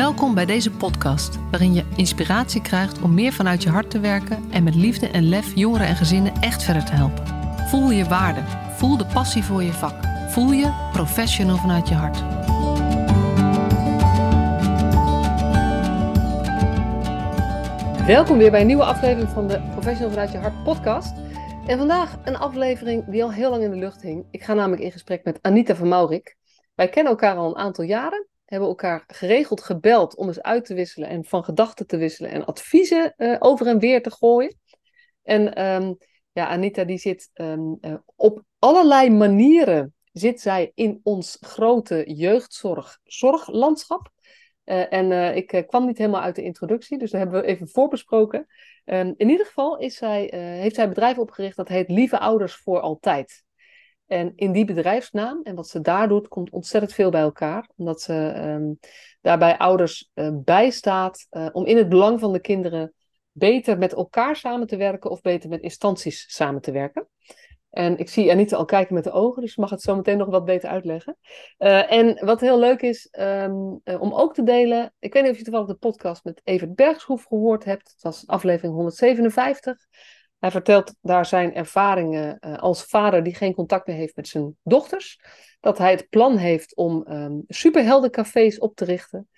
Welkom bij deze podcast, waarin je inspiratie krijgt om meer vanuit je hart te werken en met liefde en lef jongeren en gezinnen echt verder te helpen. Voel je waarde, voel de passie voor je vak, voel je professional vanuit je hart. Welkom weer bij een nieuwe aflevering van de Professional vanuit je hart podcast. En vandaag een aflevering die al heel lang in de lucht hing. Ik ga namelijk in gesprek met Anita van Maurik. Wij kennen elkaar al een aantal jaren hebben elkaar geregeld gebeld om eens uit te wisselen en van gedachten te wisselen en adviezen uh, over en weer te gooien. En um, ja, Anita die zit um, uh, op allerlei manieren zit zij in ons grote jeugdzorg-zorglandschap. Uh, en ik kwam niet helemaal uit de introductie, dus daar hebben we even voorbesproken. Um, in ieder geval is zij, heeft zij een bedrijf opgericht dat heet Lieve Ouders voor Altijd. En in die bedrijfsnaam en wat ze daar doet, komt ontzettend veel bij elkaar. Omdat ze um, daarbij ouders uh, bijstaat uh, om in het belang van de kinderen beter met elkaar samen te werken of beter met instanties samen te werken. En ik zie Anita al kijken met de ogen, dus mag het zo meteen nog wat beter uitleggen. Uh, en wat heel leuk is um, om ook te delen, ik weet niet of je toevallig de podcast met Evert Bergshoef gehoord hebt. Het was aflevering 157. Hij vertelt daar zijn ervaringen uh, als vader die geen contact meer heeft met zijn dochters. Dat hij het plan heeft om um, superheldencafés op te richten.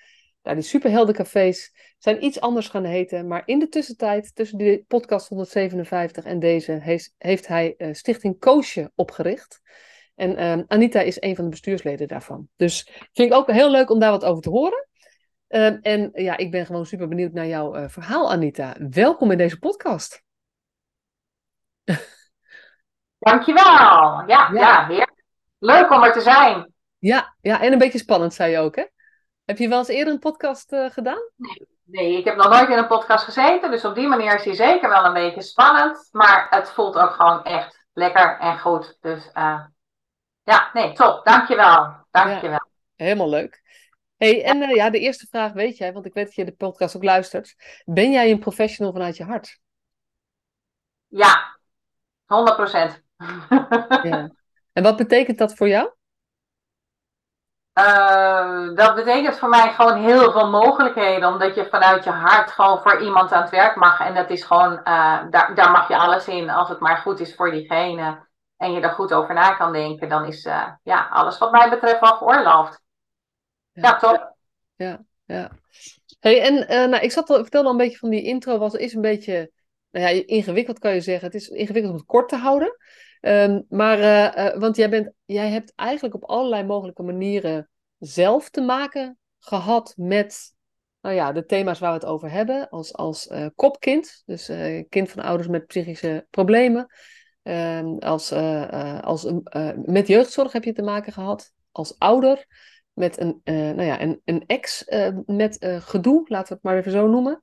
Nou, die superheldencafés zijn iets anders gaan heten. Maar in de tussentijd, tussen de podcast 157 en deze, heeft, heeft hij uh, Stichting Koosje opgericht. En um, Anita is een van de bestuursleden daarvan. Dus vind ik ook heel leuk om daar wat over te horen. Um, en ja, ik ben gewoon super benieuwd naar jouw uh, verhaal, Anita. Welkom in deze podcast. Dankjewel. Ja, ja. ja leuk om er te zijn. Ja, ja, en een beetje spannend, zei je ook, hè? Heb je wel eens eerder een podcast uh, gedaan? Nee. nee, ik heb nog nooit in een podcast gezeten. Dus op die manier is hij zeker wel een beetje spannend. Maar het voelt ook gewoon echt lekker en goed. Dus uh, ja, nee, top. Dankjewel. Dankjewel. Ja, helemaal leuk. Hey, en uh, ja, de eerste vraag weet jij, want ik weet dat je de podcast ook luistert. Ben jij een professional vanuit je hart? Ja, 100 procent. ja. En wat betekent dat voor jou? Uh, dat betekent voor mij gewoon heel veel mogelijkheden, omdat je vanuit je hart gewoon voor iemand aan het werk mag. En dat is gewoon, uh, daar, daar mag je alles in. Als het maar goed is voor diegene en je er goed over na kan denken, dan is uh, ja, alles wat mij betreft wel geoorloofd. Ja, ja top. Ja, ja. Hey, en nou, ik zat al, vertelde al een beetje van die intro, was, is een beetje nou ja, ingewikkeld kan je zeggen. Het is ingewikkeld om het kort te houden. Um, maar, uh, uh, want jij, bent, jij hebt eigenlijk op allerlei mogelijke manieren zelf te maken gehad met nou ja, de thema's waar we het over hebben. Als, als uh, kopkind, dus kind van ouders met psychische problemen. Ehm, als, als, met jeugdzorg heb je te maken gehad. Als ouder met een, nou ja, een, een ex met gedoe, laten we het maar even zo noemen.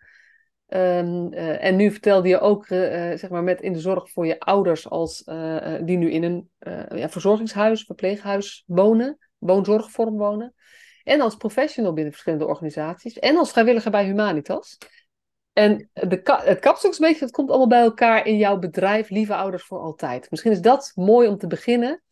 Um, uh, en nu vertelde je ook, uh, zeg maar, met in de zorg voor je ouders, als, die nu in een ja, verzorgingshuis, verpleeghuis wonen, woonzorgvorm wonen. En als professional binnen verschillende organisaties. En als vrijwilliger bij Humanitas. En de het kapstok het komt allemaal bij elkaar in jouw bedrijf, Lieve Ouders voor Altijd. Misschien is dat mooi om te beginnen.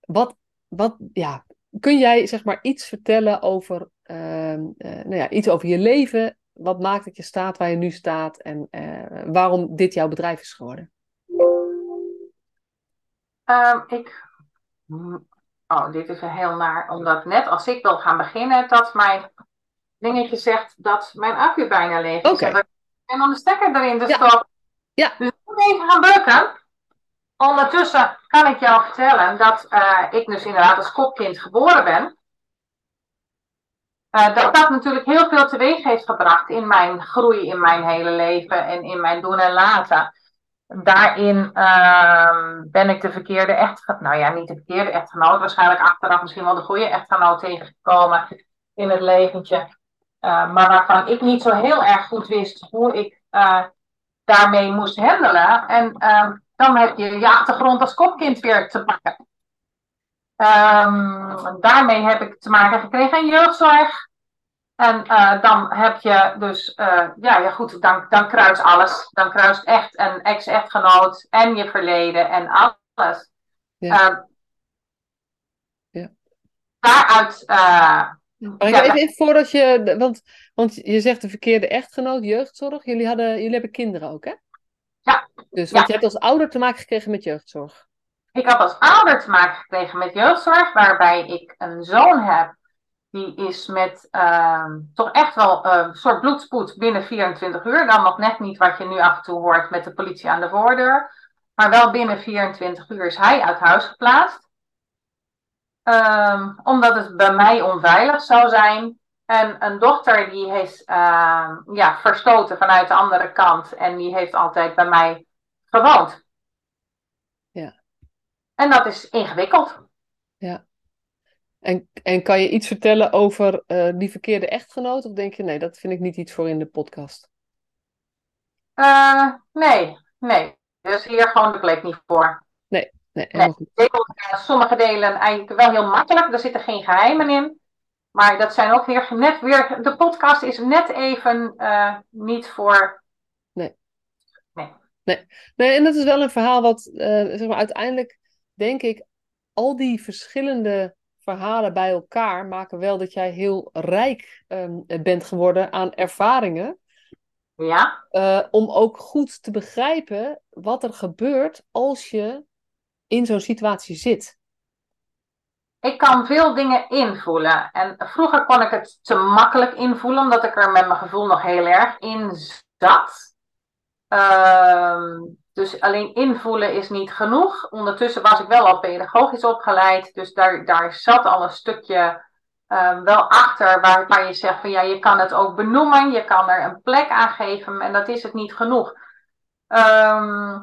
Wat, wat ja, kun jij zeg maar iets vertellen over, ehm, nou ja, iets over je leven wat maakt dat je staat waar je nu staat en uh, waarom dit jouw bedrijf is geworden? Um, ik. Oh, dit is heel naar, omdat net als ik wil gaan beginnen, dat mijn dingetje zegt dat mijn accu bijna leeg is. Okay. En dan de stekker erin te ja. stoppen. Ja. Dus ik moet even gaan bukken. Ondertussen kan ik jou vertellen dat uh, ik dus inderdaad als kopkind geboren ben. Uh, dat dat natuurlijk heel veel teweeg heeft gebracht in mijn groei, in mijn hele leven en in mijn doen en laten. Daarin uh, ben ik de verkeerde echtgenoot, nou ja, niet de verkeerde echtgenoot, waarschijnlijk achteraf misschien wel de goede echtgenoot tegengekomen in het leventje. Uh, maar waarvan ik niet zo heel erg goed wist hoe ik uh, daarmee moest handelen. En ehm, dan heb je je achtergrond als kopkind weer te pakken. Um, daarmee heb ik te maken gekregen in jeugdzorg. En uh, dan heb je dus, uh, ja, ja goed, dan, dan kruist alles. Dan kruist echt een ex-echtgenoot en je verleden en alles. Ja. Uh, ja. Daaruit Maar Ja, even, even voordat je, want, want je zegt de verkeerde echtgenoot, jeugdzorg. Jullie, hadden, jullie hebben kinderen ook, hè? Ja. Dus want Ja. je hebt als ouder te maken gekregen met jeugdzorg. Ik had als ouder te maken gekregen met jeugdzorg, waarbij ik een zoon heb. Die is met ehm, toch echt wel een soort bloedspoed binnen 24 uur. Dan nog net niet wat je nu af en toe hoort met de politie aan de voordeur. Maar wel binnen 24 uur is hij uit huis geplaatst. Ehm, omdat het bij mij onveilig zou zijn. En een dochter die is ehm, ja, verstoten vanuit de andere kant. En die heeft altijd bij mij gewoond. Ja. En dat is ingewikkeld. En, en kan je iets vertellen over eh, die verkeerde echtgenoot? Of denk je, nee, dat vind ik niet iets voor in de podcast? Eh, nee, nee. Dus hier gewoon de plek niet voor. Nee. Deel, eh, sommige delen eigenlijk wel heel makkelijk. Er zitten geen geheimen in. Maar dat zijn ook weer net weer. De podcast is net even niet voor. Nee, en dat is wel een verhaal wat, zeg maar, uiteindelijk denk ik, al die verschillende verhalen bij elkaar maken wel dat jij heel rijk ehm, bent geworden aan ervaringen. Ja, eh, om ook goed te begrijpen wat er gebeurt als je in zo'n situatie zit. ik kan veel dingen invoelen. En vroeger kon ik het te makkelijk invoelen, omdat ik er met mijn gevoel nog heel erg in zat. Ehm, dus alleen invoelen is niet genoeg. Ondertussen was ik wel al pedagogisch opgeleid. Dus daar, daar zat al een stukje ehm, wel achter waar, waar je zegt van ja, je kan het ook benoemen. Je kan er een plek aan geven. En dat is het niet genoeg. Ehm,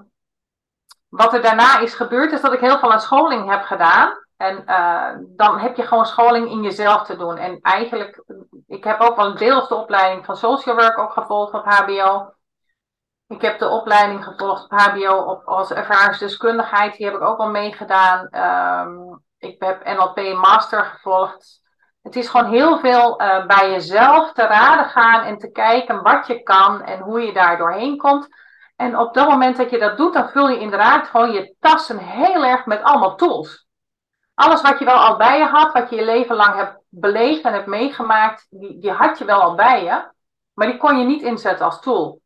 wat er daarna is gebeurd, is dat ik heel veel aan scholing heb gedaan. En eh, dan heb je gewoon scholing in jezelf te doen. En eigenlijk, ik heb ook wel deels de opleiding van social work ook gevolgd op HBO. Ik heb de opleiding gevolgd HBO op, als ervaringsdeskundigheid. Die heb ik ook al meegedaan. Ehm, ik heb NLP Master gevolgd. Het is gewoon heel veel eh, bij jezelf te raden gaan en te kijken wat je kan en hoe je daar doorheen komt. En op dat moment dat je dat doet, dan vul je inderdaad gewoon je tassen heel erg met allemaal tools. Alles wat je wel al bij je had, wat je je leven lang hebt beleefd en hebt meegemaakt, die, die had je wel al bij je. Maar die kon je niet inzetten als tool.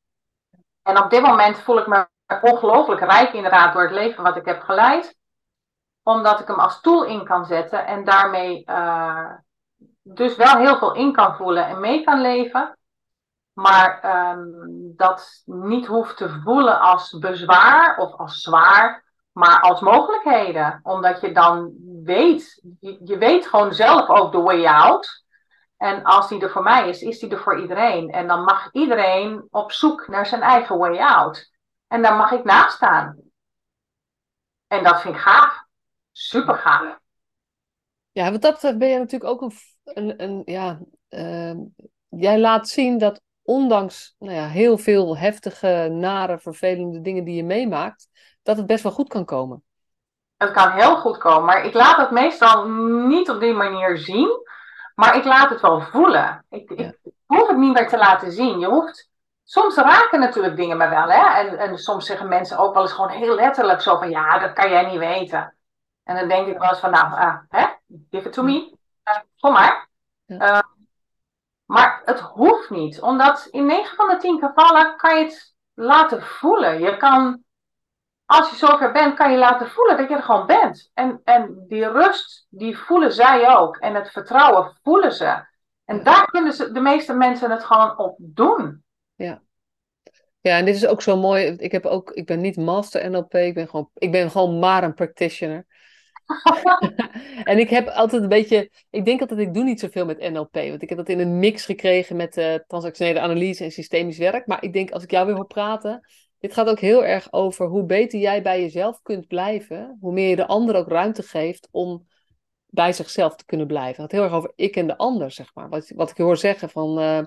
En op dit moment voel ik me ongelooflijk rijk inderdaad door het leven wat ik heb geleid. Omdat ik hem als tool in kan zetten en daarmee uh, dus wel heel veel in kan voelen en mee kan leven. Maar um, dat niet hoeft te voelen als bezwaar of als zwaar, maar als mogelijkheden. Omdat je dan weet, je, je weet gewoon zelf ook de way out. En als die er voor mij is, is die er voor iedereen. En dan mag iedereen op zoek naar zijn eigen way out. En daar mag ik naast staan. En dat vind ik gaaf. Super gaaf. Ja, wat dat betreft ben je natuurlijk ook een, een, een ja, uh, jij laat zien dat ondanks nou ja, heel veel heftige, nare, vervelende dingen die je meemaakt, dat het best wel goed kan komen. Het kan heel goed komen, maar ik laat het meestal niet op die manier zien. Maar ik laat het wel voelen. Ik, ja. ik, hoef het niet meer te laten zien. Je hoeft. Soms raken natuurlijk dingen me wel. Hè? En, en soms zeggen mensen ook wel eens gewoon heel letterlijk zo van ja, dat kan jij niet weten. En dan denk ik wel eens van nou, uh, hè? give it to me. Uh, kom maar. Uh, maar het hoeft niet. Omdat in 9 van de 10 gevallen kan je het laten voelen. Je kan, als je zover bent, kan je laten voelen dat je er gewoon bent. En, en die rust, die voelen zij ook. En het vertrouwen voelen ze. En daar kunnen ze, de meeste mensen het gewoon op doen. Ja. Ja, en dit is ook zo mooi. Ik, heb ook, ik ben niet master NLP, ik ben gewoon, ik ben gewoon maar een practitioner. en ik heb altijd een beetje, ik denk altijd, ik doe niet zoveel met NLP, want ik heb dat in een mix gekregen met uh, transactionele analyse en systemisch werk. Maar ik denk, als ik jou weer hoor praten, dit gaat ook heel erg over hoe beter jij bij jezelf kunt blijven, hoe meer je de ander ook ruimte geeft om bij zichzelf te kunnen blijven. Het gaat heel erg over ik en de ander, zeg maar. Wat, wat ik hoor zeggen van uh,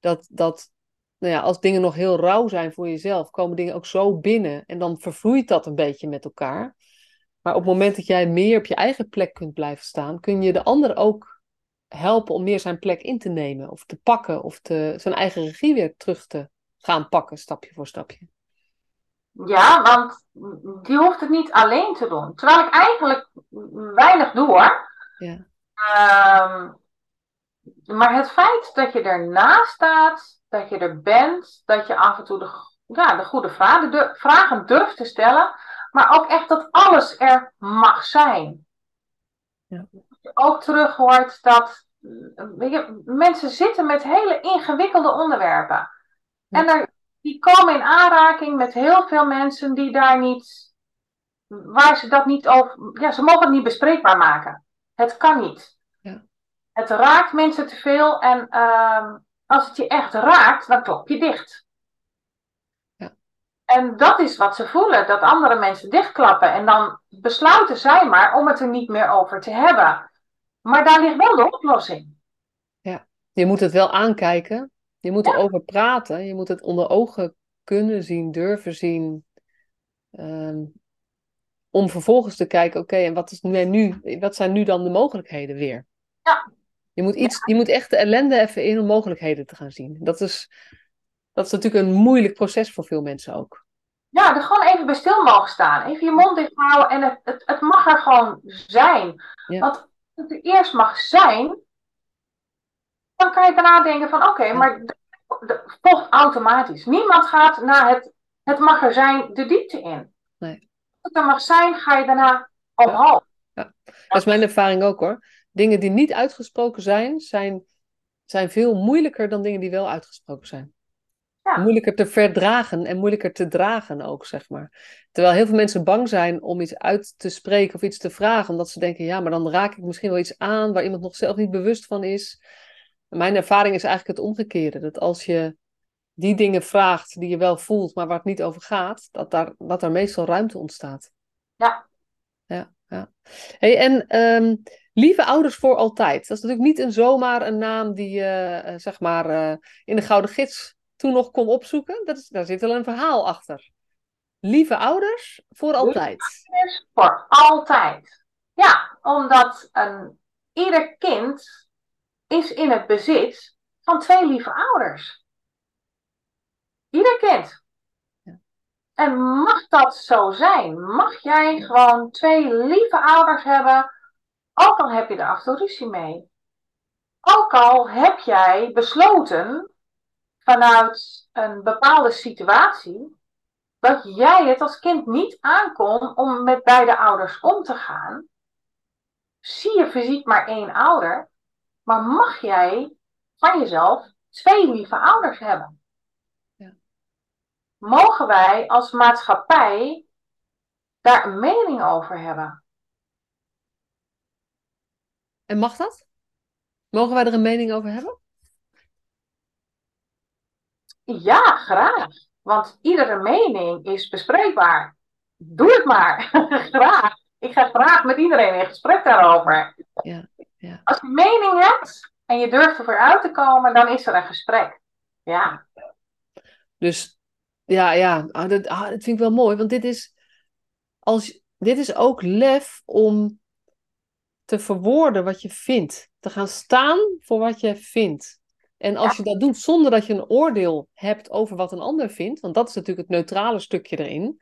dat, dat nou ja, als dingen nog heel rauw zijn voor jezelf, komen dingen ook zo binnen en dan vervloeit dat een beetje met elkaar. Maar op het moment dat jij meer op je eigen plek kunt blijven staan, kun je de ander ook helpen om meer zijn plek in te nemen of te pakken of te, zijn eigen regie weer terug te gaan pakken, stapje voor stapje. Ja, want die hoeft het niet alleen te doen. Terwijl ik eigenlijk weinig doe hoor. Ja. Um, maar het feit dat je ernaast staat, dat je er bent, dat je af en toe de, ja, de goede vragen, de vragen durft te stellen, maar ook echt dat alles er mag zijn. Ja. Ook terug hoort dat weet je, mensen zitten met hele ingewikkelde onderwerpen. En die komen in aanraking met heel veel mensen die daar niet, waar ze dat niet over, ja, ze mogen het niet bespreekbaar maken. Het kan niet. Ja. Het raakt mensen te veel en uh, als het je echt raakt, dan klop je dicht. Ja. En dat is wat ze voelen, dat andere mensen dichtklappen. En dan besluiten zij maar om het er niet meer over te hebben. Maar daar ligt wel de oplossing. Ja, je moet het wel aankijken. Je moet erover praten. Je moet het onder ogen kunnen zien, durven zien. Ehm, om vervolgens te kijken, oké, en wat, is nu, wat zijn nu dan de mogelijkheden weer? Ja. Je moet, iets, je moet echt de ellende even in om mogelijkheden te gaan zien. Dat is, dat is natuurlijk een moeilijk proces voor veel mensen ook. Ja, er gewoon even bij stil mogen staan. Even je mond dicht houden en het, het, het mag er gewoon zijn. Want het er eerst mag zijn, dan kan je daarna denken van oké, maar dat volgt automatisch. Niemand gaat naar het, het mag er zijn de diepte in. Nee het er mag zijn, ga je daarna omhoog. Ja. Dat is mijn ervaring ook hoor. Dingen die niet uitgesproken zijn, zijn, zijn veel moeilijker dan dingen die wel uitgesproken zijn. Ja. Moeilijker te verdragen en moeilijker te dragen ook, zeg maar. Terwijl heel veel mensen bang zijn om iets uit te spreken of iets te vragen, omdat ze denken, ja, maar dan raak ik misschien wel iets aan waar iemand nog zelf niet bewust van is. Mijn ervaring is eigenlijk het omgekeerde. Dat als je die dingen vraagt die je wel voelt, maar waar het niet over gaat, dat daar, dat er meestal ruimte ontstaat. Ja. Ja, ja. Hey, en ehm, lieve ouders voor altijd. Dat is natuurlijk niet een zomaar een naam die je, uh, zeg maar, uh, in de Gouden Gids toen nog kon opzoeken. Dat is, daar zit wel een verhaal achter. Lieve ouders voor altijd. Lieve voor altijd. Ja, omdat een, ieder kind is in het bezit van twee lieve ouders. Ieder kind. En mag dat zo zijn? Mag jij gewoon twee lieve ouders hebben, ook al heb je er af en toe ruzie mee? Ook al heb jij besloten vanuit een bepaalde situatie dat jij het als kind niet aankon om met beide ouders om te gaan, zie je fysiek maar één ouder, maar mag jij van jezelf twee lieve ouders hebben? mogen wij als maatschappij daar een mening over hebben. En mag dat? Mogen wij er een mening over hebben? Ja, graag. Want iedere mening is bespreekbaar. Doe het maar. graag. Ik ga graag met iedereen in gesprek daarover. Ja, ja. Als je mening hebt en je durft ervoor uit te komen, dan is er een gesprek. Ja. Dus ja, ja. Ah, dat, ah, dat vind ik wel mooi. Want dit is, als, dit is ook lef om te verwoorden wat je vindt. Te gaan staan voor wat je vindt. En als je dat doet zonder dat je een oordeel hebt over wat een ander vindt, want dat is natuurlijk het neutrale stukje erin,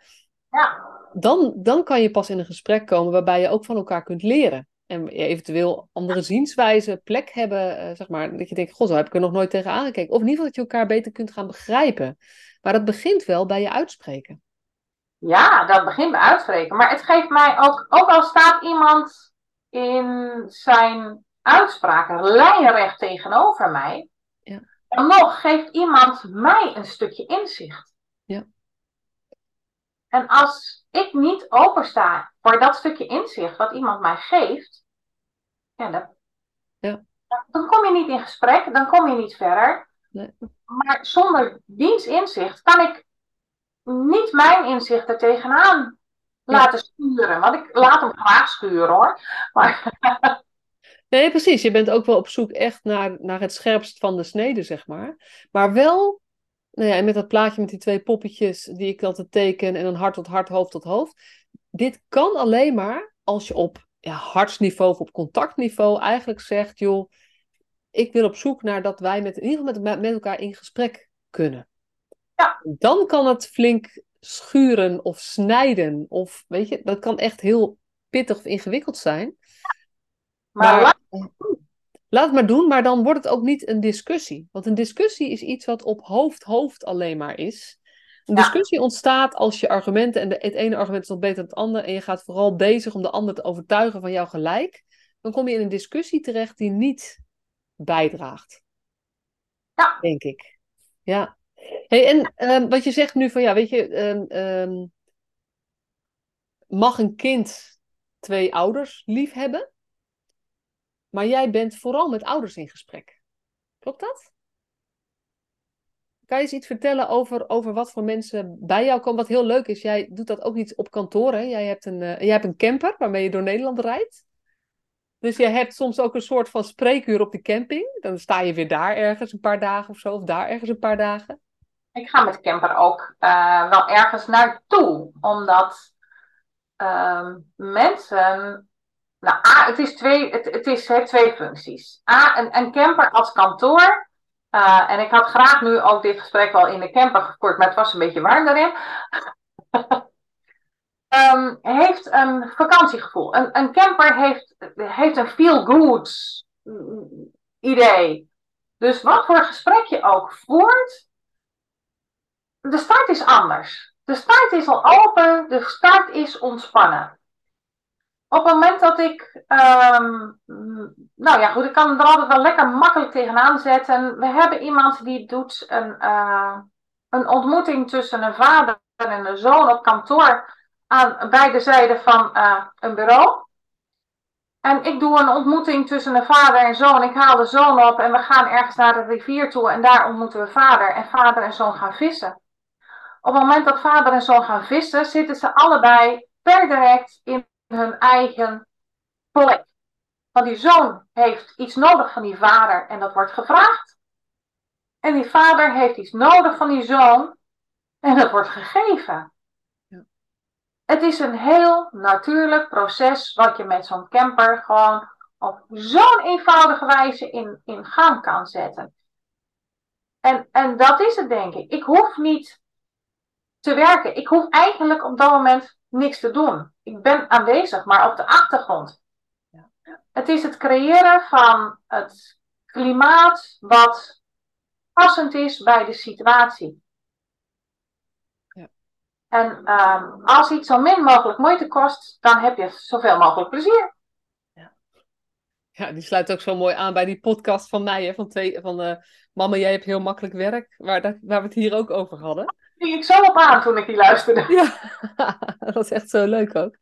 ja. dan, dan kan je pas in een gesprek komen waarbij je ook van elkaar kunt leren. En eventueel andere zienswijzen, plek hebben, uh, zeg maar, dat je denkt, god, zo heb ik er nog nooit tegen aangekeken. Of in ieder geval dat je elkaar beter kunt gaan begrijpen. Maar dat begint wel bij je uitspreken. Ja, dat begint bij uitspreken. Maar het geeft mij ook, ook al staat iemand in zijn uitspraken lijnrecht tegenover mij, ja. dan nog geeft iemand mij een stukje inzicht. En als ik niet opensta voor dat stukje inzicht wat iemand mij geeft, ja, dan, ja. dan kom je niet in gesprek, dan kom je niet verder. Maar zonder diens inzicht kan ik niet mijn inzicht er tegenaan laten sturen. Want ik laat hem graag sturen hoor. Maar... Nee, precies. Je bent ook wel op zoek echt naar, naar het scherpst van de snede, zeg maar. Maar wel, nou ja, en met dat plaatje met die twee poppetjes die ik altijd teken en een hart tot hart, hoofd tot hoofd. Dit kan alleen maar als je op ja, hartsniveau of op contactniveau eigenlijk zegt, joh, ik wil op zoek naar dat wij met, in ieder geval met, met elkaar in gesprek kunnen. Ja. Dan kan het flink schuren of snijden. Of weet je, dat kan echt heel pittig of ingewikkeld zijn. Maar, Laat het maar doen, maar dan wordt het ook niet een discussie. Want een discussie is iets wat op hoofd, hoofd alleen maar is. Een Ja. discussie ontstaat als je argumenten, en de, het ene argument is nog beter dan het andere, en je gaat vooral bezig om de ander te overtuigen van jouw gelijk. Dan kom je in een discussie terecht die niet bijdraagt. Ja. Denk ik. Ja. Hey, en ehm, wat je zegt nu van, ja, weet je, ehm, ehm, mag een kind twee ouders lief hebben? Maar jij bent vooral met ouders in gesprek. Klopt dat? Kan je eens iets vertellen over, over wat voor mensen bij jou komen? Wat heel leuk is, jij doet dat ook niet op kantoor. Hè? Jij, hebt een, eh, jij hebt een camper waarmee je door Nederland rijdt. Dus jij hebt soms ook een soort van spreekuur op de camping. Dan sta je weer daar ergens een paar dagen of zo, of daar ergens een paar dagen. Ik ga met camper ook eh, wel ergens naartoe, omdat ehm, mensen. Nou, A, het, is twee, het, het is, heeft twee functies. A, een, een camper als kantoor. eh, en ik had graag nu ook dit gesprek wel in de camper gevoerd, maar het was een beetje warm daarin. Ehm, heeft een vakantiegevoel. Een, een camper heeft, heeft een feel-good idee. Dus wat voor gesprek je ook voert, de start is anders. De start is al open, de start is ontspannen. Op het moment dat ik, ehm, mm, nou ja goed, ik kan er altijd wel lekker makkelijk tegenaan zetten. We hebben iemand die doet een, eh, een ontmoeting tussen een vader en een zoon op kantoor aan beide zijden van eh, een bureau. En ik doe een ontmoeting tussen een vader en zoon. Ik haal de zoon op en we gaan ergens naar de rivier toe en daar ontmoeten we vader. En vader en zoon gaan vissen. Op het moment dat vader en zoon gaan vissen, zitten ze allebei per direct in hun eigen plek. Want die zoon heeft iets nodig van die vader en dat wordt gevraagd. En die vader heeft iets nodig van die zoon en dat wordt gegeven. Ja. Het is een heel natuurlijk proces wat je met zo'n camper gewoon op zo'n eenvoudige wijze in, in gang kan zetten. En, en dat is het, denk ik. Ik hoef niet te werken. Ik hoef eigenlijk op dat moment niks te doen. Ik ben aanwezig, maar op de achtergrond. Ja. Het is het creëren van het klimaat wat passend is bij de situatie. Ja. En um, als iets zo min mogelijk moeite kost, dan heb je zoveel mogelijk plezier. Ja, die sluit ook zo mooi aan bij die podcast van mij, hè, van, twee, van uh, Mama, jij hebt heel makkelijk werk, waar, dat, waar we het hier ook over hadden. Die ik zo op aan toen ik die luisterde. Ja, dat was echt zo leuk ook.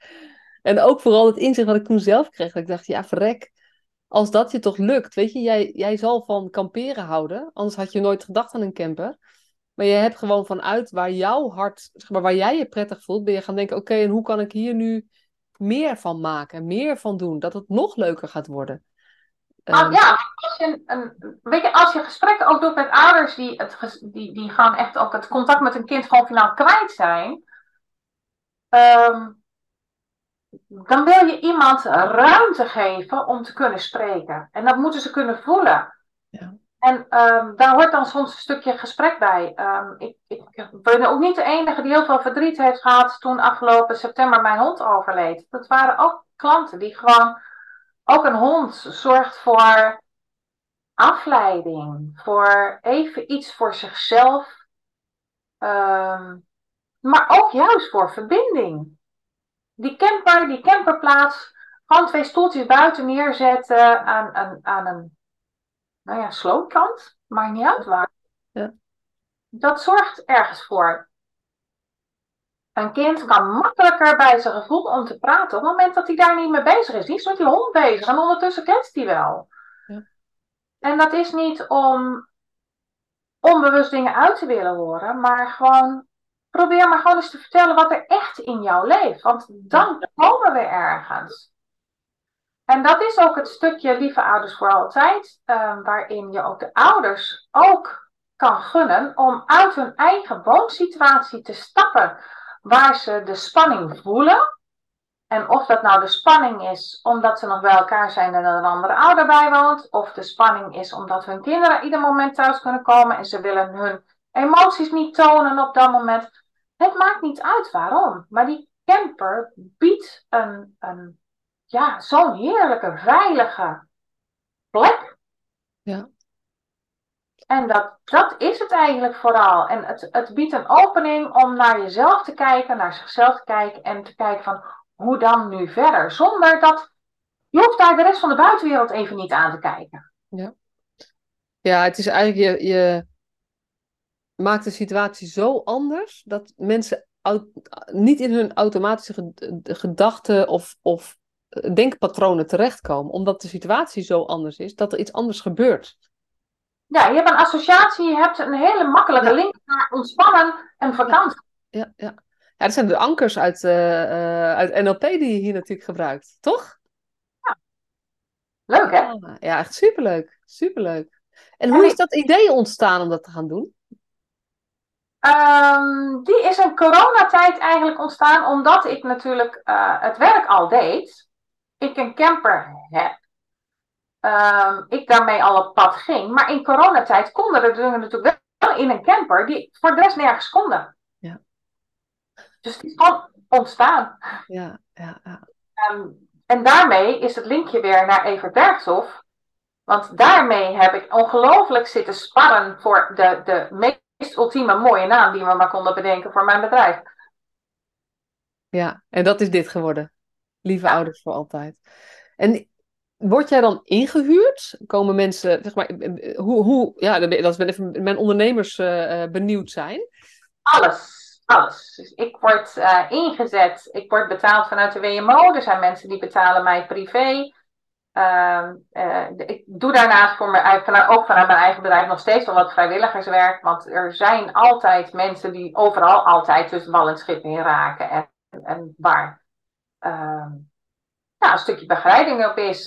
En ook vooral het inzicht wat ik toen zelf kreeg, dat ik dacht, ja, verrek, als dat je toch lukt, weet je, jij, jij zal van kamperen houden, anders had je nooit gedacht aan een camper. Maar je hebt gewoon vanuit waar jouw hart, zeg maar, waar jij je prettig voelt, ben je gaan denken, oké, en hoe kan ik hier nu meer van maken, meer van doen, dat het nog leuker gaat worden. Ah, ja, als je, een, weet je, als je gesprekken ook doet met ouders die, het, die, die gewoon echt ook het contact met hun kind gewoon finaal kwijt zijn, um, dan wil je iemand ruimte geven om te kunnen spreken. En dat moeten ze kunnen voelen. Ja. En um, daar hoort dan soms een stukje gesprek bij. Um, ik, ik, ben ook niet de enige die heel veel verdriet heeft gehad toen afgelopen september mijn hond overleed. Dat waren ook klanten die gewoon, ook een hond zorgt voor afleiding, voor even iets voor zichzelf, um, maar ook juist voor verbinding. Die camper, die camperplaats, gewoon twee stoeltjes buiten neerzetten aan, aan, aan een nou ja, slootkant, maakt niet uit waar. Ja. Dat zorgt ergens voor. Een kind kan makkelijker bij zijn gevoel om te praten op het moment dat hij daar niet mee bezig is. Die is met die hond bezig en ondertussen kletst hij wel. Ja. En dat is niet om onbewust dingen uit te willen horen, maar gewoon probeer maar gewoon eens te vertellen wat er echt in jou leeft. Want dan komen we ergens. En dat is ook het stukje lieve ouders voor altijd, uh, waarin je ook de ouders ook kan gunnen om uit hun eigen woonsituatie te stappen, waar ze de spanning voelen. En of dat nou de spanning is omdat ze nog bij elkaar zijn en er een andere ouder bij woont, of de spanning is omdat hun kinderen ieder moment thuis kunnen komen en ze willen hun emoties niet tonen op dat moment. Het maakt niet uit waarom, maar die camper biedt een, een ja, zo'n heerlijke, veilige plek Ja. En dat, dat is het eigenlijk vooral. En het, het biedt een opening om naar jezelf te kijken, naar zichzelf te kijken en te kijken van hoe dan nu verder. Zonder dat je hoeft daar de rest van de buitenwereld even niet aan te kijken. Ja, ja het is eigenlijk je, je maakt de situatie zo anders dat mensen niet in hun automatische gedachten of, of denkpatronen terechtkomen, omdat de situatie zo anders is, dat er iets anders gebeurt. Ja, je hebt een associatie, je hebt een hele makkelijke link naar ontspannen en vakantie. Ja, ja. ja. dat zijn de ankers uit, uh, uit NLP die je hier natuurlijk gebruikt, toch? Ja. Leuk, hè? Ja, echt superleuk. Superleuk. En hoe is dat idee ontstaan om dat te gaan doen? Um, die is in coronatijd eigenlijk ontstaan omdat ik natuurlijk uh, het werk al deed. Ik een camper heb. Um, ik daarmee al op pad ging. Maar in coronatijd konden er natuurlijk wel in een camper die voor de rest nergens konden. Ja. Dus het is gewoon ontstaan. Ja, ja, ja. Um, en daarmee is het linkje weer naar Evert Berghoff. Want daarmee heb ik ongelooflijk zitten sparren voor de, de meest ultieme mooie naam die we maar konden bedenken voor mijn bedrijf. Ja, en dat is dit geworden. Lieve ouders voor altijd. En word jij dan ingehuurd? Komen mensen, zeg maar, hoe, hoe ja, dat is even mijn ondernemers uh, benieuwd zijn. Alles, alles. Dus ik word uh, ingezet, ik word betaald vanuit de WMO. Er zijn mensen die betalen mij privé. Uh, ik doe daarnaast voor mijn, vanuit, ook vanuit mijn eigen bedrijf nog steeds wel wat vrijwilligerswerk. Want er zijn altijd mensen die overal altijd tussen bal en schip in raken. En, en waar ehm, ja, een stukje begeleiding op is.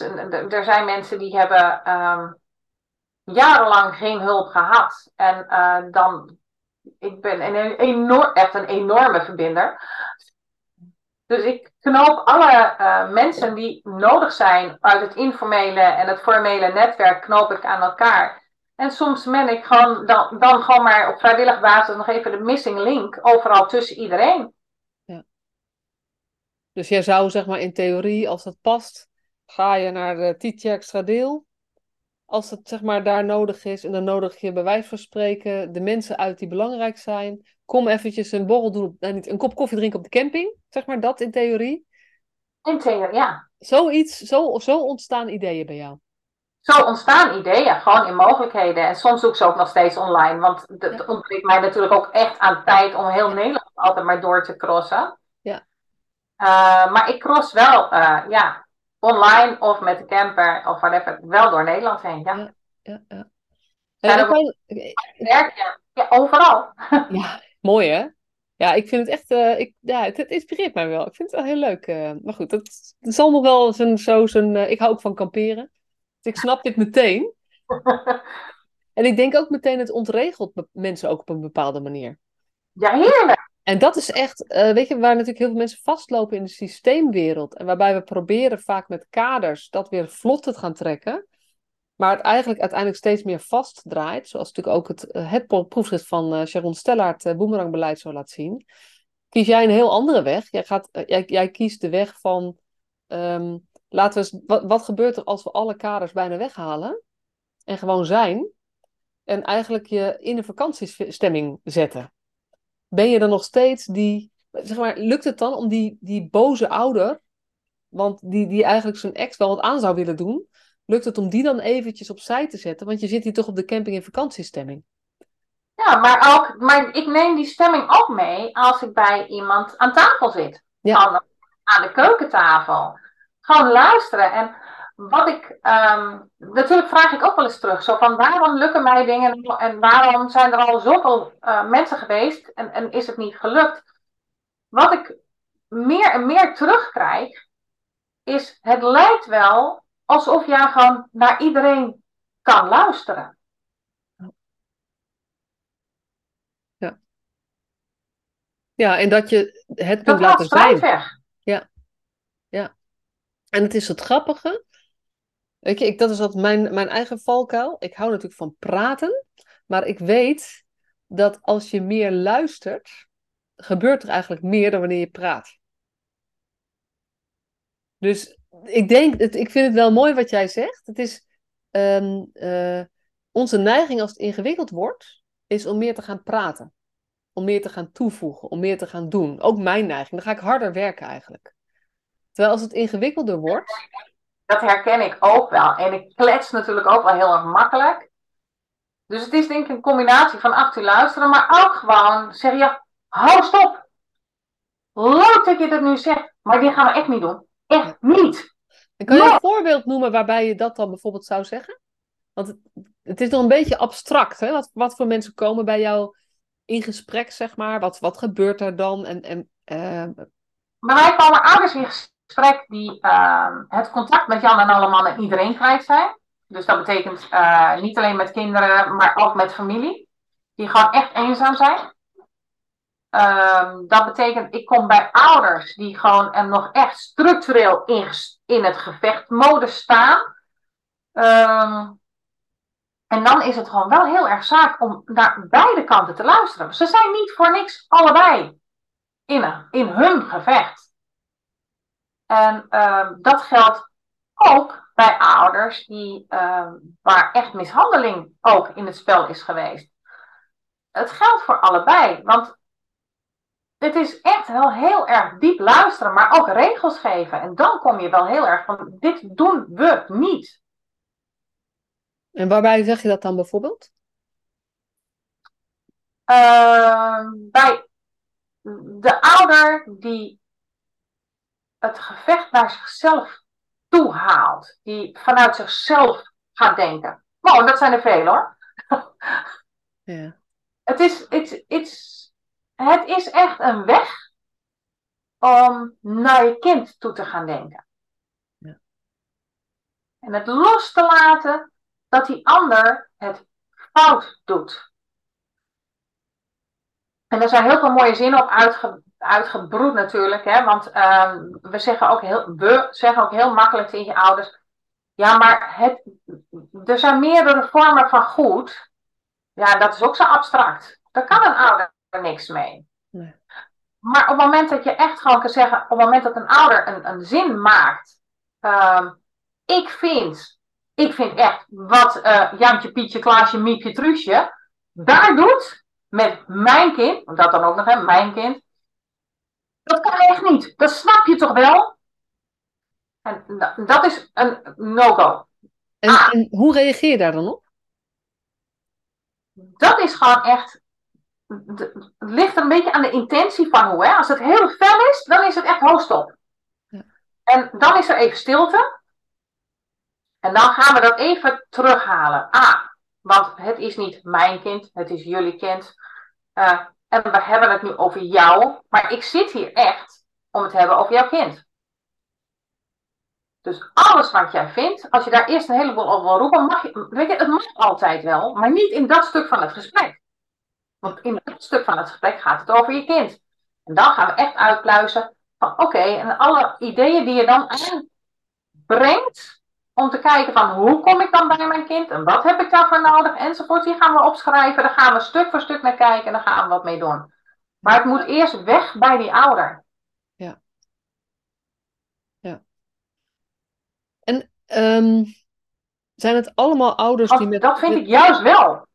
Er zijn mensen die hebben um, jarenlang geen hulp gehad. En uh, dan, ik ben een enorm, echt een enorme verbinder. Dus ik knoop alle uh, mensen die nodig zijn uit het informele en het formele netwerk, knoop ik aan elkaar. En soms ben ik gewoon dan, dan gewoon maar op vrijwillige basis nog even de missing link overal tussen iedereen. Dus jij zou zeg maar in theorie, als dat past, ga je naar de tietje extra deel. Als het zeg maar daar nodig is en dan nodig je bij wijze van spreken de mensen uit die belangrijk zijn. Kom eventjes een borrel doen, nee, niet, een kop koffie drinken op de camping. Zeg maar dat in theorie. In theorie, ja. Zoiets, zo, zo ontstaan ideeën bij jou. Zo ontstaan ideeën, gewoon in mogelijkheden. En soms doe ik ze ook nog steeds online. Want het ja. ontbreekt mij natuurlijk ook echt aan tijd om heel Nederland altijd maar door te crossen. Uh, maar ik cross wel, uh, ja, online of met de camper of whatever, wel door Nederland heen. Ja, ja, ja. ja. En ook werk, ja. ja, overal. ja, mooi hè? Ja, ik vind het echt, uh, ik, ja, het, het, inspireert mij wel. Ik vind het wel heel leuk. Maar goed, het, het zal nog wel zijn, zo zijn, ik hou ook van kamperen. Dus ik snap dit meteen. en ik denk ook meteen, het ontregelt mensen ook op een bepaalde manier. Ja, heerlijk. En dat is echt, weet je, waar natuurlijk heel veel mensen vastlopen in de systeemwereld. En waarbij we proberen vaak met kaders dat weer vlot te gaan trekken. Maar het eigenlijk uiteindelijk steeds meer vastdraait. Zoals natuurlijk ook het, het proefschrift van uh, Sharon Stellaert, uh, Boemerangbeleid, zo laat zien. Kies jij een heel andere weg. Jij, gaat, jij, jij kiest de weg van. Um, laten we eens, wat, wat gebeurt er als we alle kaders bijna weghalen? En gewoon zijn. En eigenlijk je in een vakantiestemming zetten. Ben je dan nog steeds die. Zeg maar, lukt het dan om die, die boze ouder. Want die, die eigenlijk zijn ex wel wat aan zou willen doen lukt het om die dan eventjes opzij te zetten? Want je zit hier toch op de camping in vakantiestemming. Ja, maar, ook, maar ik neem die stemming ook mee als ik bij iemand aan tafel zit. Ja. Aan, aan de keukentafel. Gewoon luisteren. En wat ik, um, natuurlijk vraag ik ook wel eens terug. Zo van waarom lukken mij dingen en waarom zijn er al zoveel uh, mensen geweest en, en is het niet gelukt? Wat ik meer en meer terugkrijg, is het lijkt wel alsof jij gewoon naar iedereen kan luisteren. Ja. Ja, en dat je het kunt laten zijn. Weg. Ja. Ja. En het is het grappige. Weet je, ik, dat is wat mijn, mijn eigen valkuil. Ik hou natuurlijk van praten. Maar ik weet dat als je meer luistert, gebeurt er eigenlijk meer dan wanneer je praat. Dus ik denk, ik vind het wel mooi wat jij zegt. Het is, ehm, eh, onze neiging als het ingewikkeld wordt, is om meer te gaan praten. Om meer te gaan toevoegen, om meer te gaan doen. Ook mijn neiging. Dan ga ik harder werken eigenlijk. Terwijl als het ingewikkelder wordt. Dat herken ik ook wel. En ik klets natuurlijk ook wel heel erg makkelijk. Dus het is denk ik een combinatie van achter luisteren, maar ook gewoon zeggen: ja, hou stop. Leuk dat je dat nu zegt, maar die gaan we echt niet doen. Echt niet. En kan je een voorbeeld noemen waarbij je dat dan bijvoorbeeld zou zeggen? Want het, het is nog een beetje abstract, hè? Wat, wat voor mensen komen bij jou in gesprek, zeg maar? Wat, wat gebeurt er dan? En, en, uh... Bij mij komen ouders in gesprek die uh, het contact met Jan en alle mannen iedereen kwijt zijn. Dus dat betekent uh, niet alleen met kinderen, maar ook met familie. Die gewoon echt eenzaam zijn. Um, dat betekent, ik kom bij ouders die gewoon er nog echt structureel in, in het gevechtmodus staan. Um, en dan is het gewoon wel heel erg zaak om naar beide kanten te luisteren. Ze zijn niet voor niks allebei in, in hun gevecht. En um, dat geldt ook bij ouders die, waar echt mishandeling ook in het spel is geweest. Het geldt voor allebei, want het is echt wel heel erg diep luisteren, maar ook regels geven. En dan kom je wel heel erg van, dit doen we niet. En waarbij zeg je dat dan bijvoorbeeld? Uh, bij de ouder die het gevecht naar zichzelf toe haalt. Die vanuit zichzelf gaat denken. Wow, dat zijn er veel hoor. Ja. Het is, it's, it's het is echt een weg om naar je kind toe te gaan denken. Ja. En het los te laten dat die ander het fout doet. En er zijn heel veel mooie zinnen op uitge, uitgebroed natuurlijk. Hè? Want uh, we, zeggen ook heel, we zeggen ook heel makkelijk tegen je ouders. Ja, maar het, er zijn meerdere vormen van goed. Ja, dat is ook zo abstract. Daar kan een ouder er niks mee. Nee. Maar op het moment dat je echt gewoon kan zeggen, op het moment dat een ouder een, een zin maakt, um, ik vind, ik vind echt wat uh, Jantje, Pietje, Klaasje, Miepje, Truusje daar doet met mijn kind, dat dan ook nog, hè, mijn kind, dat kan echt niet. Dat snap je toch wel? En dat is een no-go. En, ah. en hoe reageer je daar dan op? Dat is gewoon echt het ligt een beetje aan de intentie van hoe. Hè? Als het heel fel is, dan is het echt hoogstop. Ja. En dan is er even stilte. En dan gaan we dat even terughalen. Ah, want het is niet mijn kind, het is jullie kind. Uh, en we hebben het nu over jou. Maar ik zit hier echt om het te hebben over jouw kind. Dus alles wat jij vindt, als je daar eerst een heleboel over wil roepen, mag je, weet je, het mag altijd wel, maar niet in dat stuk van het gesprek. Want in het stuk van het gesprek gaat het over je kind. En dan gaan we echt uitpluizen van oké, en alle ideeën die je dan aanbrengt, om te kijken van hoe kom ik dan bij mijn kind en wat heb ik daarvoor nodig enzovoort. Die gaan we opschrijven, daar gaan we stuk voor stuk naar kijken en daar gaan we wat mee doen. Maar het moet eerst weg bij die ouder. Ja. Ja. En um, zijn het allemaal ouders die met... Dat vind ik juist wel.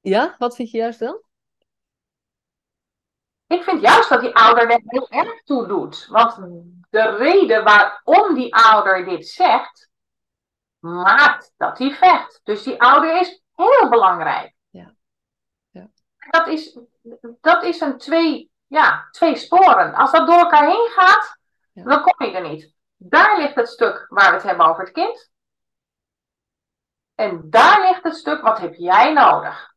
Ja, wat vind je juist dan? Ik vind juist dat die ouder er heel erg toe doet. Want de reden waarom die ouder dit zegt, maakt dat hij vecht. Dus die ouder is heel belangrijk. Ja. ja. Dat, is, dat is een twee, ja, twee sporen. Als dat door elkaar heen gaat, dan kom je er niet. Daar ligt het stuk waar we het hebben over het kind. En daar ligt het stuk, wat heb jij nodig?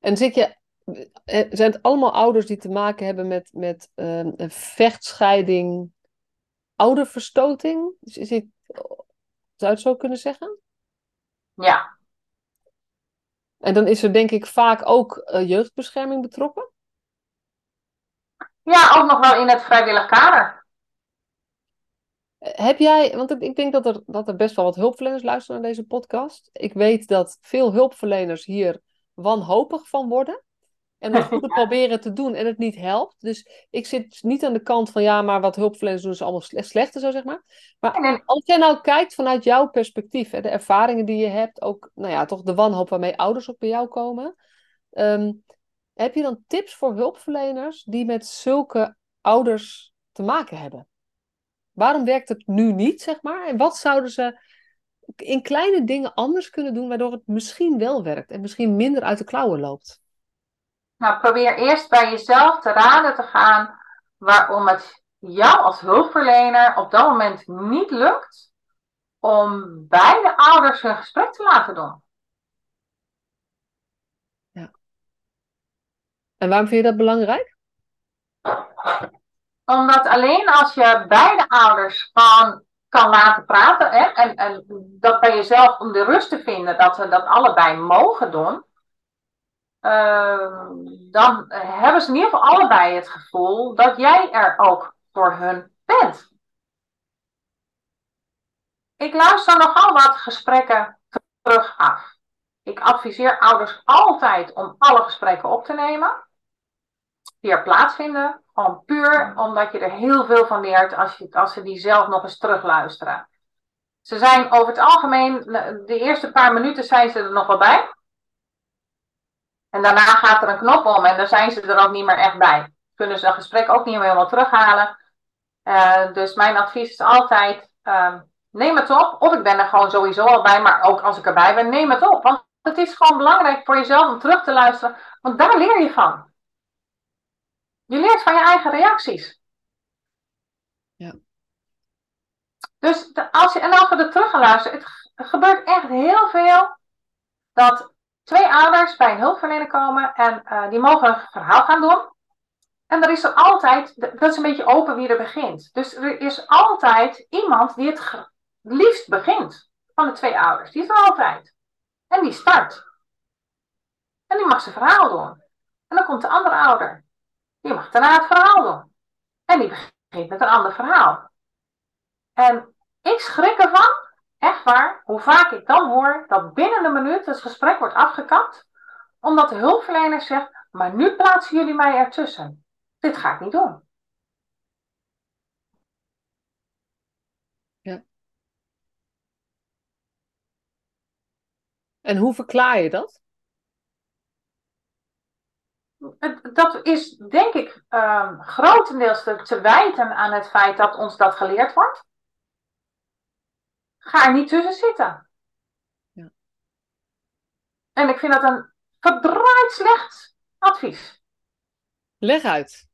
En zit je, eh, zijn het allemaal ouders die te maken hebben met, met uh, een vechtscheiding, ouderverstoting? Is, is het, zou je het zo kunnen zeggen? Ja. En dan is er denk ik vaak ook uh, jeugdbescherming betrokken? Ja, ook nog wel in het vrijwillig kader. Heb jij, want ik denk dat er, dat er best wel wat hulpverleners luisteren naar deze podcast. Ik weet dat veel hulpverleners hier wanhopig van worden. En het goede proberen te doen en het niet helpt. Dus ik zit niet aan de kant van ja, maar wat hulpverleners doen is allemaal slecht, slechter, zo zeg maar. Maar als jij nou kijkt vanuit jouw perspectief, hè, de ervaringen die je hebt, ook nou ja, toch de wanhoop waarmee ouders ook bij jou komen. Ehm, heb je dan tips voor hulpverleners die met zulke ouders te maken hebben? Waarom werkt het nu niet, zeg maar? En wat zouden ze in kleine dingen anders kunnen doen, waardoor het misschien wel werkt en misschien minder uit de klauwen loopt? Nou, probeer eerst bij jezelf te raden te gaan waarom het jou als hulpverlener op dat moment niet lukt om beide ouders hun gesprek te laten doen. Ja. En waarom vind je dat belangrijk? Omdat alleen als je beide ouders gewoon kan laten praten hè, en, en dat bij jezelf om de rust te vinden dat ze dat allebei mogen doen, dan hebben ze in ieder geval allebei het gevoel dat jij er ook voor hun bent. Ik luister nogal wat gesprekken terug af. Ik adviseer ouders altijd om alle gesprekken op te nemen. Die er plaatsvinden. Gewoon puur omdat je er heel veel van leert als, je, als ze die zelf nog eens terugluisteren. Ze zijn over het algemeen, de eerste paar minuten zijn ze er nog wel bij. En daarna gaat er een knop om en dan zijn ze er ook niet meer echt bij. Kunnen ze een gesprek ook niet meer helemaal terughalen. Uh, dus mijn advies is altijd: uh, neem het op. Of ik ben er gewoon sowieso al bij, maar ook als ik erbij ben, neem het op. Want het is gewoon belangrijk voor jezelf om terug te luisteren, want daar leer je van. Je leert van je eigen reacties. Ja. Dus als je, en als we er terug gaan luisteren, het gebeurt echt heel veel dat twee ouders bij een hulpverlener komen en uh, die mogen een verhaal gaan doen. En er is er altijd, dat is een beetje open wie er begint. Dus er is altijd iemand die het liefst begint van de twee ouders. Die is er altijd. En die start. En die mag zijn verhaal doen. En dan komt de andere ouder. Die mag daarna het verhaal doen. En die begint met een ander verhaal. En ik schrik ervan waar, hoe vaak ik dan hoor dat binnen een minuut het gesprek wordt afgekapt, omdat de hulpverlener zegt, maar nu plaatsen jullie mij ertussen. Dit ga ik niet doen. Ja. En hoe verklaar je dat? Dat is denk ik um, grotendeels te, te wijten aan het feit dat ons dat geleerd wordt. Ga er niet tussen zitten. Ja. En ik vind dat een verdraaid slecht advies. Leg uit.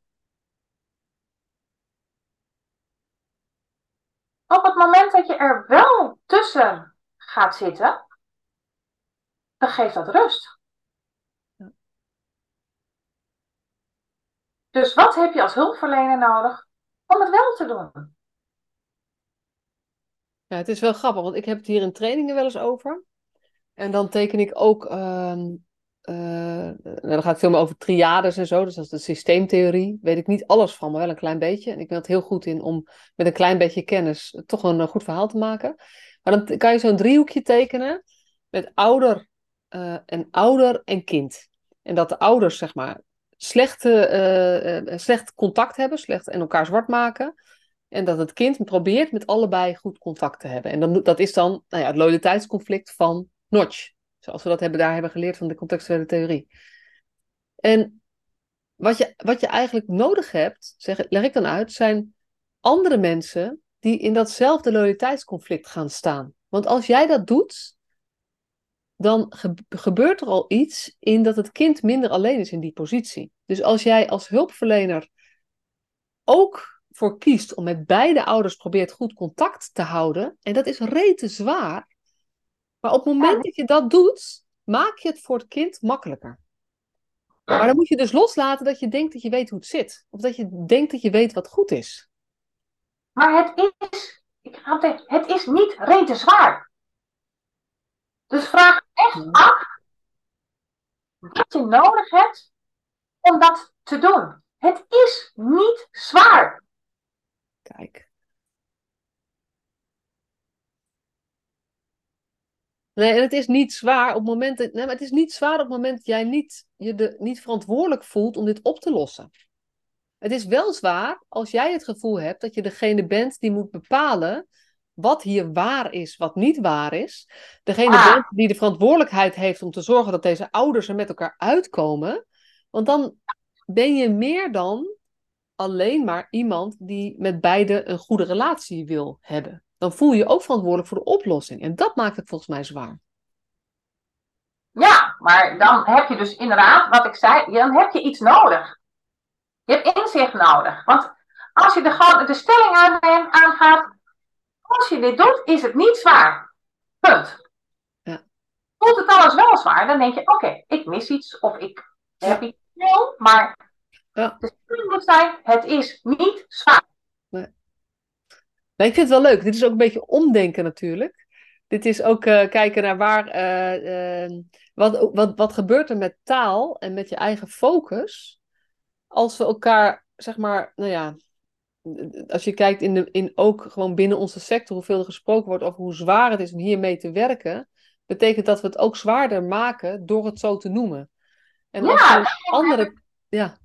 Op het moment dat je er wel tussen gaat zitten, dan geeft dat rust. Ja. Dus wat heb je als hulpverlener nodig om het wel te doen? Ja, het is wel grappig, want ik heb het hier in trainingen wel eens over. En dan teken ik ook, uh, uh, dan gaat het veel meer over triades en zo, dus dat is de systeemtheorie. Weet ik niet alles van, maar wel een klein beetje. En ik ben het heel goed in om met een klein beetje kennis toch een, een goed verhaal te maken. Maar dan kan je zo'n driehoekje tekenen met ouder uh, en ouder en kind. En dat de ouders, zeg maar, slechte, slecht contact hebben, slecht en elkaar zwart maken. En dat het kind probeert met allebei goed contact te hebben. En dan, dat is dan nou ja, het loyaliteitsconflict van Notch. Zoals we dat hebben, daar hebben geleerd van de contextuele theorie. En wat je, wat je eigenlijk nodig hebt, zeg, leg ik dan uit, zijn andere mensen die in datzelfde loyaliteitsconflict gaan staan. Want als jij dat doet, dan gebeurt er al iets in dat het kind minder alleen is in die positie. Dus als jij als hulpverlener ook voor kiest om met beide ouders probeert goed contact te houden, en dat is rete zwaar, maar op het moment dat je dat doet, maak je het voor het kind makkelijker. Maar dan moet je dus loslaten dat je denkt dat je weet hoe het zit. Of dat je denkt dat je weet wat goed is. Maar het is, ik ga het, het is niet rete zwaar. Dus vraag echt af wat je nodig hebt om dat te doen. Het is niet zwaar. Kijk. Nee, en het is niet zwaar op het moment dat, nee, maar het is niet zwaar op het moment dat jij niet, je de, niet verantwoordelijk voelt om dit op te lossen. Het is wel zwaar als jij het gevoel hebt dat je degene bent die moet bepalen wat hier waar is, wat niet waar is. Degene Ah. bent die de verantwoordelijkheid heeft om te zorgen dat deze ouders er met elkaar uitkomen. Want dan ben je meer dan alleen maar iemand die met beide een goede relatie wil hebben. Dan voel je je ook verantwoordelijk voor de oplossing. En dat maakt het volgens mij zwaar. Ja, maar dan heb je dus inderdaad, wat ik zei, dan heb je iets nodig. Je hebt inzicht nodig. Want als je de, de stelling aan- aangaat, als je dit doet, is het niet zwaar. Punt. Ja. Voelt het alles wel zwaar, dan denk je, oké, ik mis iets of ik heb iets maar Ja. zijn, het is niet zwaar. Nee, ik vind het wel leuk. Dit is ook een beetje omdenken natuurlijk. Dit is ook eh, kijken naar waar. eh, eh, wat, wat, wat gebeurt er met taal en met je eigen focus. Als we elkaar, zeg maar, nou ja. Als je kijkt in, de, in ook gewoon binnen onze sector, hoeveel er gesproken wordt over hoe zwaar het is om hiermee te werken, betekent dat we het ook zwaarder maken door het zo te noemen. En als Ja, we andere. Ja,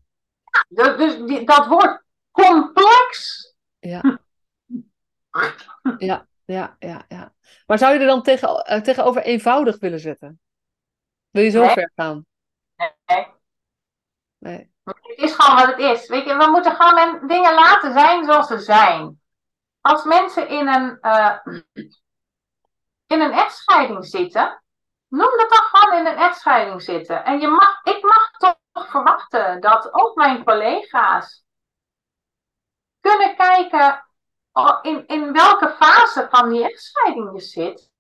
Dus dus die, dat woord complex. ja. Ja, ja, ja, ja. Maar zou je er dan tegen, eh, tegenover eenvoudig willen zetten? Wil je zo Nee. ver gaan? Nee. Nee. Het is gewoon wat het is. Weet je, we moeten gewoon dingen laten zijn zoals ze zijn. Als mensen in een, eh, in een echtscheiding zitten, noem dat dan gewoon in een echtscheiding zitten. En je mag, ik mag toch verwachten dat ook mijn collega's kunnen kijken in, in welke fase van die echtscheiding je zit.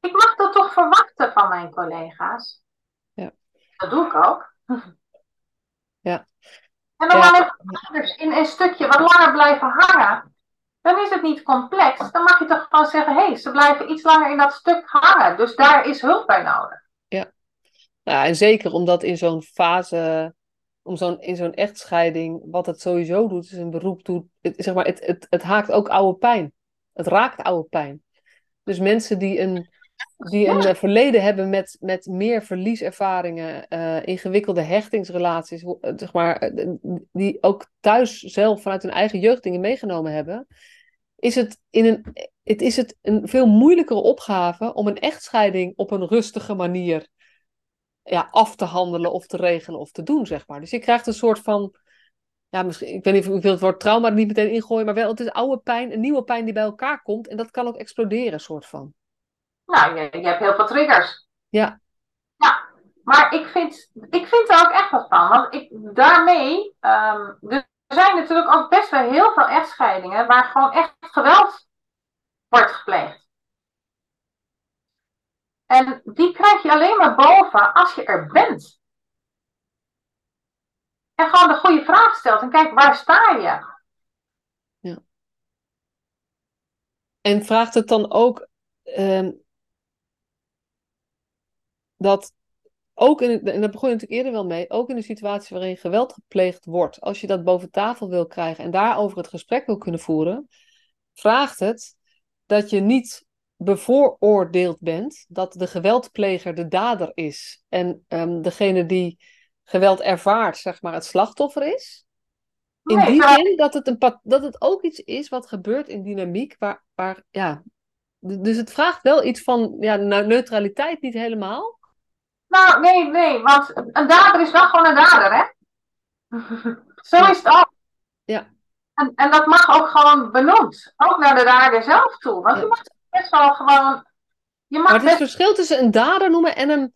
Ik mag dat toch verwachten van mijn collega's. Ja. Dat doe ik ook. Ja. En op Ja. ouders in een stukje wat langer blijven hangen, dan is het niet complex. Dan mag je toch gewoon zeggen, hé, hey, ze blijven iets langer in dat stuk hangen. Dus daar is hulp bij nodig. Ja, en zeker omdat in zo'n fase, om zo'n, in zo'n echtscheiding, wat het sowieso doet, is een beroep doet, het, zeg maar, het, het, het haakt ook oude pijn. Het raakt oude pijn. Dus mensen die een, die een eh, verleden hebben met, met meer verlieservaringen, eh, ingewikkelde hechtingsrelaties, eh, zeg maar, die ook thuis zelf vanuit hun eigen jeugd dingen meegenomen hebben, is het, in een, het, is het een veel moeilijkere opgave om een echtscheiding op een rustige manier ja, af te handelen of te regelen of te doen, zeg maar. Dus je krijgt een soort van, ja, misschien, ik weet niet of ik wil het woord trauma er niet meteen ingooien, maar wel, het is oude pijn, een nieuwe pijn die bij elkaar komt en dat kan ook exploderen, soort van. Nou, je, je hebt heel veel triggers. Ja. Ja, maar ik vind, ik vind er ook echt wat van. Want ik, daarmee, ehm, er zijn natuurlijk ook best wel heel veel echtscheidingen waar gewoon echt geweld wordt gepleegd. En die krijg je alleen maar boven als je er bent. En gewoon de goede vraag stelt en kijk, waar sta je? En vraagt het dan ook ehm, dat ook in, en daar begon je natuurlijk eerder wel mee, ook in een situatie waarin geweld gepleegd wordt, als je dat boven tafel wil krijgen en daarover het gesprek wil kunnen voeren, vraagt het dat je niet bevooroordeeld bent dat de geweldpleger de dader is en ehm, degene die geweld ervaart, zeg maar, het slachtoffer is. In Nee, die zin dat het, een, dat het ook iets is wat gebeurt in dynamiek, waar, waar ja. Dus het vraagt wel iets van ja, nou, neutraliteit niet helemaal. Nou, nee, nee, want een dader is wel gewoon een dader, hè? Zo Ja. is het ook. Ja. En, en dat mag ook gewoon benoemd. Ook naar de dader zelf toe. Want Ja. je mag best wel gewoon. Je mag Maar het is het verschil tussen een dader noemen en hem,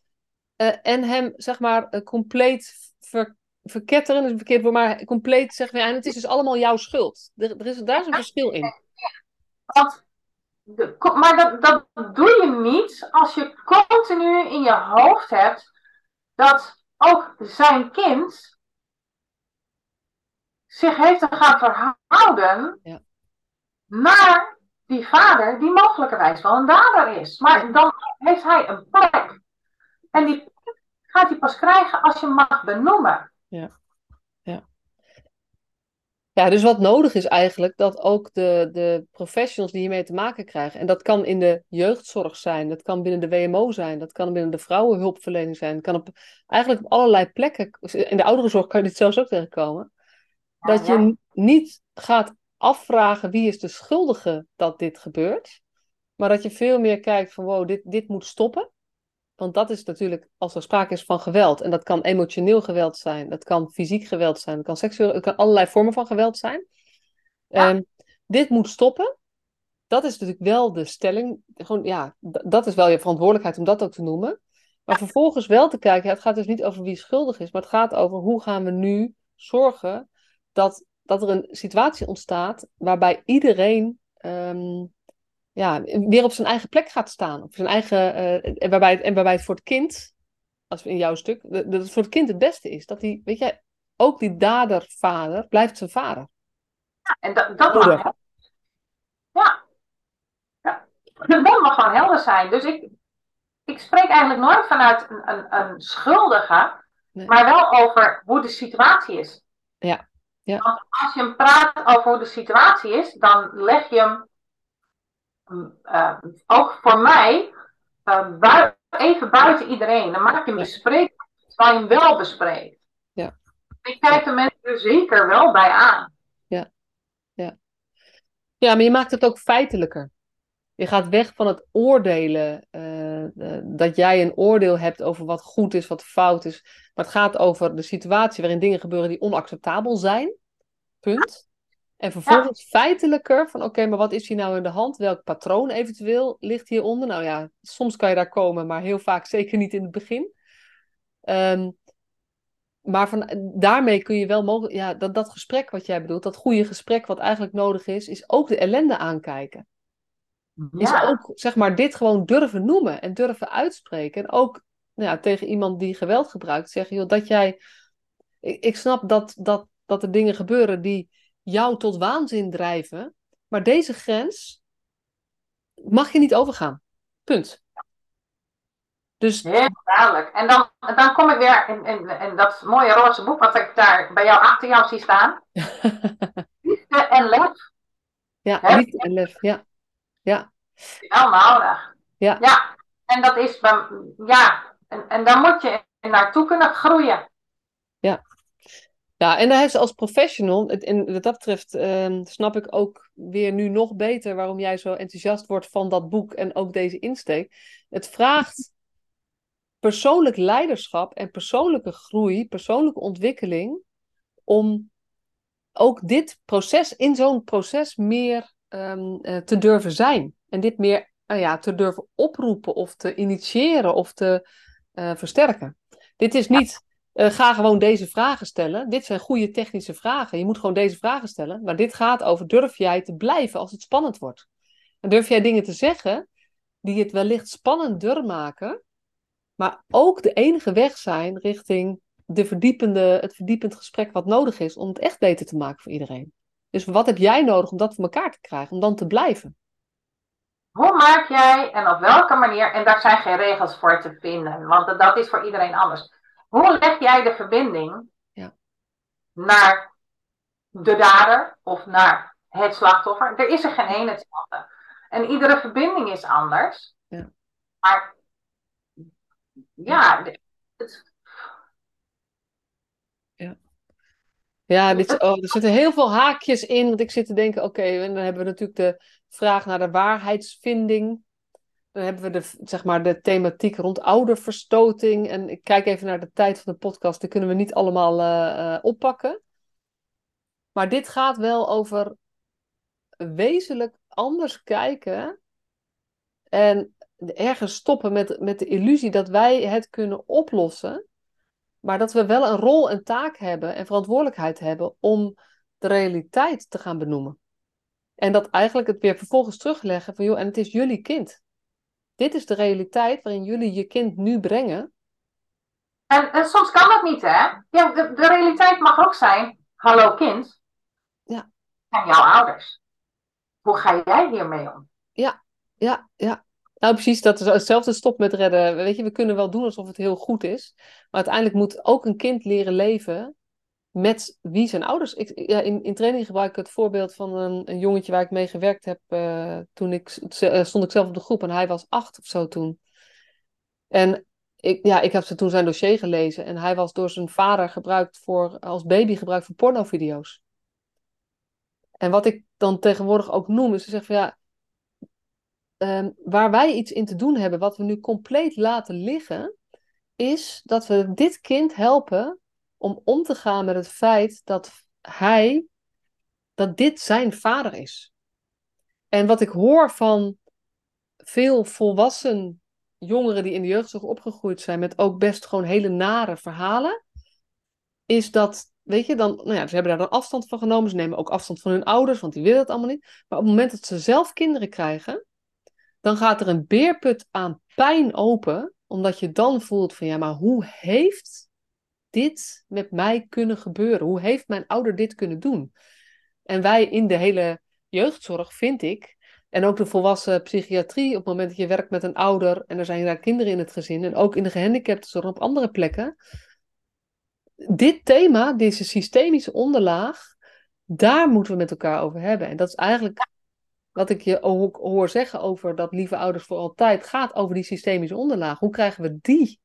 eh, en hem zeg maar, eh, compleet ver, verketteren. Dat is een verkeerd woord, maar compleet zeggen ja, en het is dus allemaal jouw schuld. Er, er is, daar is een verschil in. Want, de- ko- maar dat, dat doe je niet als je continu in je hoofd hebt dat ook zijn kind zich heeft te gaan verhouden Ja. naar die vader die mogelijkerwijs wel een dader is. Maar dan heeft hij een plek. En die gaat hij pas krijgen als je mag benoemen. Ja, dus wat nodig is eigenlijk, dat ook de, de professionals die hiermee te maken krijgen, en dat kan in de jeugdzorg zijn, dat kan binnen de WMO zijn, dat kan binnen de vrouwenhulpverlening zijn, dat kan op, eigenlijk op allerlei plekken, in de ouderenzorg kan je dit zelfs ook tegenkomen, dat je niet gaat afvragen wie is de schuldige dat dit gebeurt, maar dat je veel meer kijkt van wow, dit, dit moet stoppen. Want dat is natuurlijk, als er sprake is van geweld, en dat kan emotioneel geweld zijn, dat kan fysiek geweld zijn, dat kan seksueel, het kan allerlei vormen van geweld zijn. Ja. Um, dit moet stoppen. Dat is natuurlijk wel de stelling. Gewoon, ja, dat is wel je verantwoordelijkheid om dat ook te noemen. Maar vervolgens wel te kijken, het gaat dus niet over wie schuldig is, maar het gaat over hoe gaan we nu zorgen dat, dat er een situatie ontstaat waarbij iedereen um, ja, weer op zijn eigen plek gaat staan. Op zijn eigen, uh, en, waarbij het, en waarbij het voor het kind, als in jouw stuk, dat het voor het kind het beste is. Dat die, weet je, ook die dadervader blijft zijn vader. Ja, en dat, dat mag, ja. ja. Dat mag gewoon helder zijn. Dus ik, ik spreek eigenlijk nooit vanuit een, een, een schuldige, nee. maar wel over hoe de situatie is. Ja. Ja. Want als je hem praat over hoe de situatie is, dan leg je hem uh, ook voor mij uh, bui even buiten iedereen. Dan maak je hem bespreekbaar, terwijl je hem wel bespreekt. Ja. Ik kijk de mensen er zeker wel bij aan. Ja. ja. Ja, maar je maakt het ook feitelijker. Je gaat weg van het oordelen, uh, dat jij een oordeel hebt over wat goed is, wat fout is. Maar het gaat over de situatie waarin dingen gebeuren die onacceptabel zijn. Punt. En vervolgens feitelijker van oké, maar wat is hier nou in de hand? Welk patroon eventueel ligt hieronder? Nou ja, soms kan je daar komen, maar heel vaak zeker niet in het begin. Um, maar van, daarmee kun je wel mogelijk, ja, dat, dat gesprek wat jij bedoelt, dat goede gesprek wat eigenlijk nodig is, is ook de ellende aankijken. Ja. Is ook, zeg maar, dit gewoon durven noemen en durven uitspreken. En ook nou ja, tegen iemand die geweld gebruikt, zeggen, joh, dat jij, ik, ik snap dat, dat, dat er dingen gebeuren die jou tot waanzin drijven. Maar deze grens mag je niet overgaan. Punt. Dus... Heel duidelijk. En dan, dan kom ik weer in, in, in dat mooie roze boek wat ik daar bij jou achter jou zie staan. liefde en lef. Ja, liefde en lef, ja. Ja. Wel nodig. Ja. ja. En dat is, ja, en, en daar moet je naartoe kunnen groeien. Ja. Ja, en hij is als professional, en wat dat betreft um, snap ik ook weer nu nog beter waarom jij zo enthousiast wordt van dat boek en ook deze insteek. Het vraagt persoonlijk leiderschap en persoonlijke groei, persoonlijke ontwikkeling, om ook dit proces, in zo'n proces meer um, uh, te durven zijn. En dit meer uh, ja, te durven oproepen of te initiëren of te uh, versterken. Dit is niet uh, ga gewoon deze vragen stellen. Dit zijn goede technische vragen. Je moet gewoon deze vragen stellen. Maar dit gaat over: durf jij te blijven als het spannend wordt? En durf jij dingen te zeggen die het wellicht spannender maken, maar ook de enige weg zijn richting de verdiepende, het verdiepend gesprek wat nodig is om het echt beter te maken voor iedereen. Dus wat heb jij nodig om dat voor elkaar te krijgen, om dan te blijven? Hoe maak jij en op welke manier, en daar zijn geen regels voor te vinden, want dat is voor iedereen anders. Hoe leg jij de verbinding ja. naar de dader of naar het slachtoffer? Er is er geen één hetzelfde. En iedere verbinding is anders. Ja. Maar ja, het, ja. Ja, dit, oh, er zitten heel veel haakjes in. Want ik zit te denken, oké, en dan hebben we natuurlijk de vraag naar de waarheidsvinding. Dan hebben we de, zeg maar, de thematiek rond ouderverstoting. En ik kijk even naar de tijd van de podcast. Die kunnen we niet allemaal uh, uh, oppakken. Maar dit gaat wel over wezenlijk anders kijken. En ergens stoppen met, met de illusie dat wij het kunnen oplossen. Maar dat we wel een rol en taak hebben en verantwoordelijkheid hebben om de realiteit te gaan benoemen. En dat eigenlijk het weer vervolgens terugleggen van joh, en het is jullie kind dit is de realiteit waarin jullie je kind nu brengen. En, en soms kan dat niet, hè? Ja, de, de realiteit mag ook zijn: hallo kind. Ja. En jouw ouders. Hoe ga jij hiermee om? Ja, ja, ja. Nou, precies, dat is hetzelfde stop met redden. Weet je, we kunnen wel doen alsof het heel goed is. Maar uiteindelijk moet ook een kind leren leven met wie zijn ouders. Ik, ja, in, in training gebruik ik het voorbeeld van een, een jongetje waar ik mee gewerkt heb. Uh, toen ik, uh, stond ik zelf op de groep en hij was acht of zo toen. En ik, ja, ik heb ze toen zijn dossier gelezen en hij was door zijn vader gebruikt voor, als baby gebruikt voor pornovideo's. En wat ik dan tegenwoordig ook noem, is te zeggen van ja, uh, waar wij iets in te doen hebben, wat we nu compleet laten liggen, is dat we dit kind helpen om om te gaan met het feit dat hij, dat dit zijn vader is. En wat ik hoor van veel volwassen jongeren die in de jeugdzorg opgegroeid zijn met ook best gewoon hele nare verhalen, is dat, weet je, dan, nou ja, ze hebben daar dan afstand van genomen. Ze nemen ook afstand van hun ouders, want die willen het allemaal niet. Maar op het moment dat ze zelf kinderen krijgen, dan gaat er een beerput aan pijn open, omdat je dan voelt van ja, maar hoe heeft dit met mij kunnen gebeuren? Hoe heeft mijn ouder dit kunnen doen? En wij in de hele jeugdzorg, vind ik, en ook de volwassen psychiatrie, op het moment dat je werkt met een ouder en er zijn daar kinderen in het gezin, en ook in de gehandicaptenzorg op andere plekken, dit thema, deze systemische onderlaag, daar moeten we met elkaar over hebben. En dat is eigenlijk wat ik je ook hoor zeggen over dat lieve ouders voor altijd, gaat over die systemische onderlaag. Hoe krijgen we die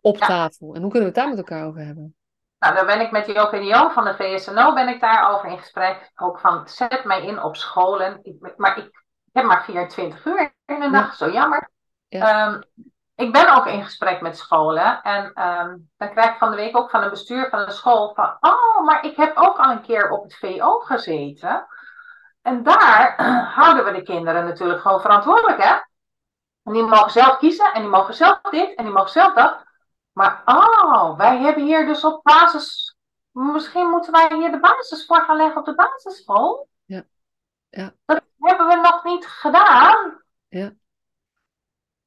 op tafel? En hoe kunnen we het daar met elkaar over hebben? Nou, dan ben ik met Joke de van de VSNO ben ik daarover in gesprek. Ook van, zet mij in op scholen. Ik, maar ik heb maar 24 uur in een dag, zo jammer. Ehm, ik ben ook in gesprek met scholen. En ehm, dan krijg ik van de week ook van een bestuur van een school van... Oh, maar ik heb ook al een keer op het VO gezeten. En daar houden we de kinderen natuurlijk gewoon verantwoordelijk, hè? En die mogen zelf kiezen en die mogen zelf dit en die mogen zelf dat. Maar oh, wij hebben hier dus op basis. Misschien moeten wij hier de basis voor gaan leggen op de basisschool. Ja. ja. Dat hebben we nog niet gedaan. Ja.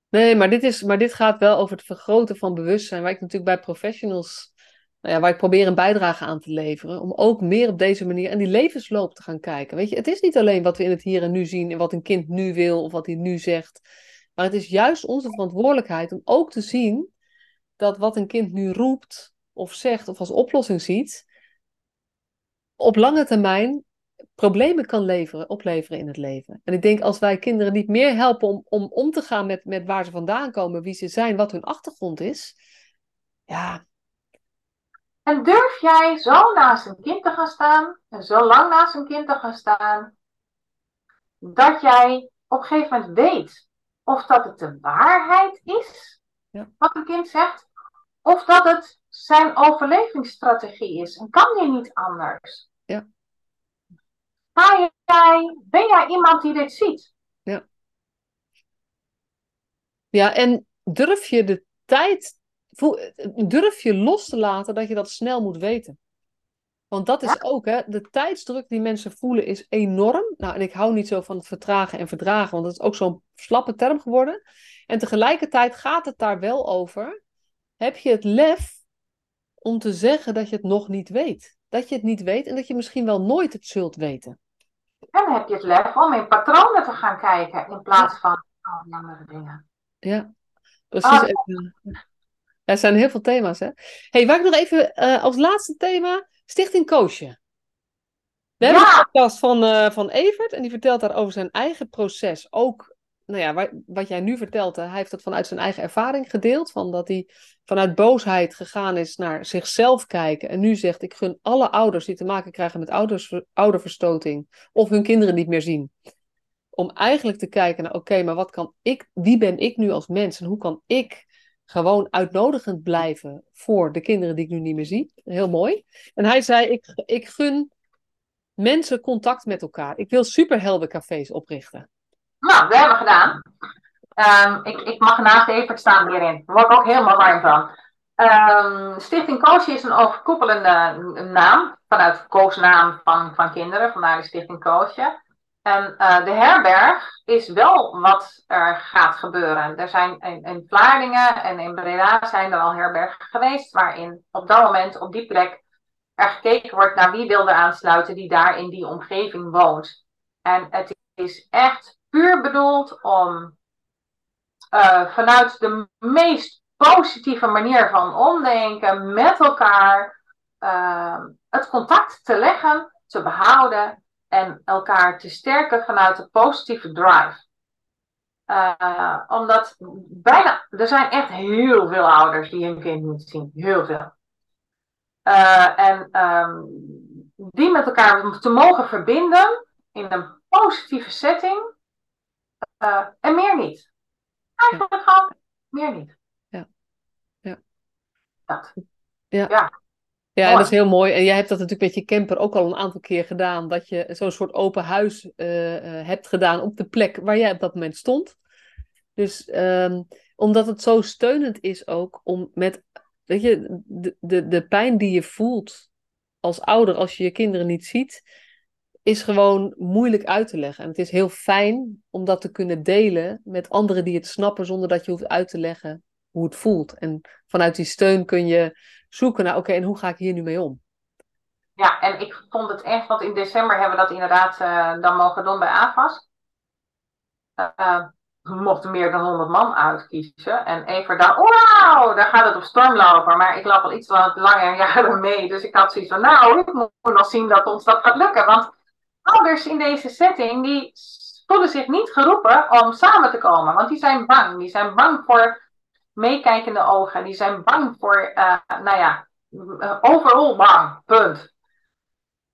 Nee, maar dit, is, maar dit gaat wel over het vergroten van bewustzijn. Waar ik natuurlijk bij professionals, nou ja, waar ik probeer een bijdrage aan te leveren. Om ook meer op deze manier en die levensloop te gaan kijken. Weet je, het is niet alleen wat we in het hier en nu zien en wat een kind nu wil of wat hij nu zegt. Maar het is juist onze verantwoordelijkheid om ook te zien dat wat een kind nu roept of zegt of als oplossing ziet, op lange termijn problemen kan leveren, opleveren in het leven. En ik denk als wij kinderen niet meer helpen om om, om te gaan met, met waar ze vandaan komen, wie ze zijn, wat hun achtergrond is, ja. En durf jij zo naast een kind te gaan staan, en zo lang naast een kind te gaan staan, dat jij op een gegeven moment weet of dat het de waarheid is, ja. wat een kind zegt, of dat het zijn overlevingsstrategie is. En kan je niet anders? Ja. jij, ben jij iemand die dit ziet? Ja. Ja, en durf je de tijd, durf je los te laten dat je dat snel moet weten? Want dat is ook, hè, de tijdsdruk die mensen voelen is enorm. Nou, en ik hou niet zo van het vertragen en verdragen, want dat is ook zo'n slappe term geworden. En tegelijkertijd gaat het daar wel over heb je het lef om te zeggen dat je het nog niet weet. Dat je het niet weet en dat je misschien wel nooit het zult weten. En heb je het lef om in patronen te gaan kijken in plaats van andere dingen. Ja, precies. Oh. Er zijn heel veel thema's, hè? hey, waar ik nog even uh, als laatste thema, Stichting Koosje. We hebben een podcast van, uh, van Evert en die vertelt daar over zijn eigen proces. Ook nou ja, wat jij nu vertelt, hij heeft dat vanuit zijn eigen ervaring gedeeld. Van dat hij vanuit boosheid gegaan is naar zichzelf kijken. En nu zegt, ik gun alle ouders die te maken krijgen met ouders, ouderverstoting. Of hun kinderen niet meer zien. Om eigenlijk te kijken naar, oké, maar wat kan ik, wie ben ik nu als mens? En hoe kan ik gewoon uitnodigend blijven voor de kinderen die ik nu niet meer zie? Heel mooi. En hij zei, ik, ik gun mensen contact met elkaar. Ik wil superheldencafés oprichten. Nou, dat hebben we gedaan. Um, ik, ik mag naast Evert staan hierin. Daar word ik ook helemaal warm van. Um, Stichting Koosje is een overkoepelende naam. Vanuit koosnaam van, van kinderen. Vandaar de Stichting Koosje. En uh, de herberg is wel wat er gaat gebeuren. Er zijn in, in Vlaardingen en in Breda zijn er al herbergen geweest. Waarin op dat moment, op die plek, er gekeken wordt naar wie wil aansluiten die daar in die omgeving woont. En het is echt puur bedoeld om uh, vanuit de meest positieve manier van omdenken met elkaar ehm, het contact te leggen, te behouden en elkaar te sterken vanuit de positieve drive. Uh, omdat bijna, er zijn echt heel veel ouders die hun kind niet zien. Heel veel. Uh, en um, die met elkaar te mogen verbinden in een positieve setting. Uh, en meer niet. Eigenlijk ja. gewoon meer niet. Ja. Ja. Dat. Ja. ja. Ja, en dat is heel mooi. En jij hebt dat natuurlijk met je camper ook al een aantal keer gedaan. Dat je zo'n soort open huis uh, hebt gedaan op de plek waar jij op dat moment stond. Dus um, omdat het zo steunend is ook om met, weet je, de, de, de pijn die je voelt als ouder als je je kinderen niet ziet, is gewoon moeilijk uit te leggen. En het is heel fijn om dat te kunnen delen met anderen die het snappen zonder dat je hoeft uit te leggen hoe het voelt. En vanuit die steun kun je zoeken naar, oké, en hoe ga ik hier nu mee om? Ja, en ik vond het echt, want in december hebben we dat inderdaad uh, dan mogen doen bij AFAS. We mochten meer dan 100 man uitkiezen. En even dacht, wauw, daar gaat het op storm lopen. Maar ik loop al iets langer jaren mee. Dus ik had zoiets van, nou, ik moet nog zien dat ons dat gaat lukken. Want ouders in deze setting, die voelen zich niet geroepen om samen te komen. Want die zijn bang. Die zijn bang voor meekijkende ogen. Die zijn bang voor, uh, nou ja, overal bang. Punt.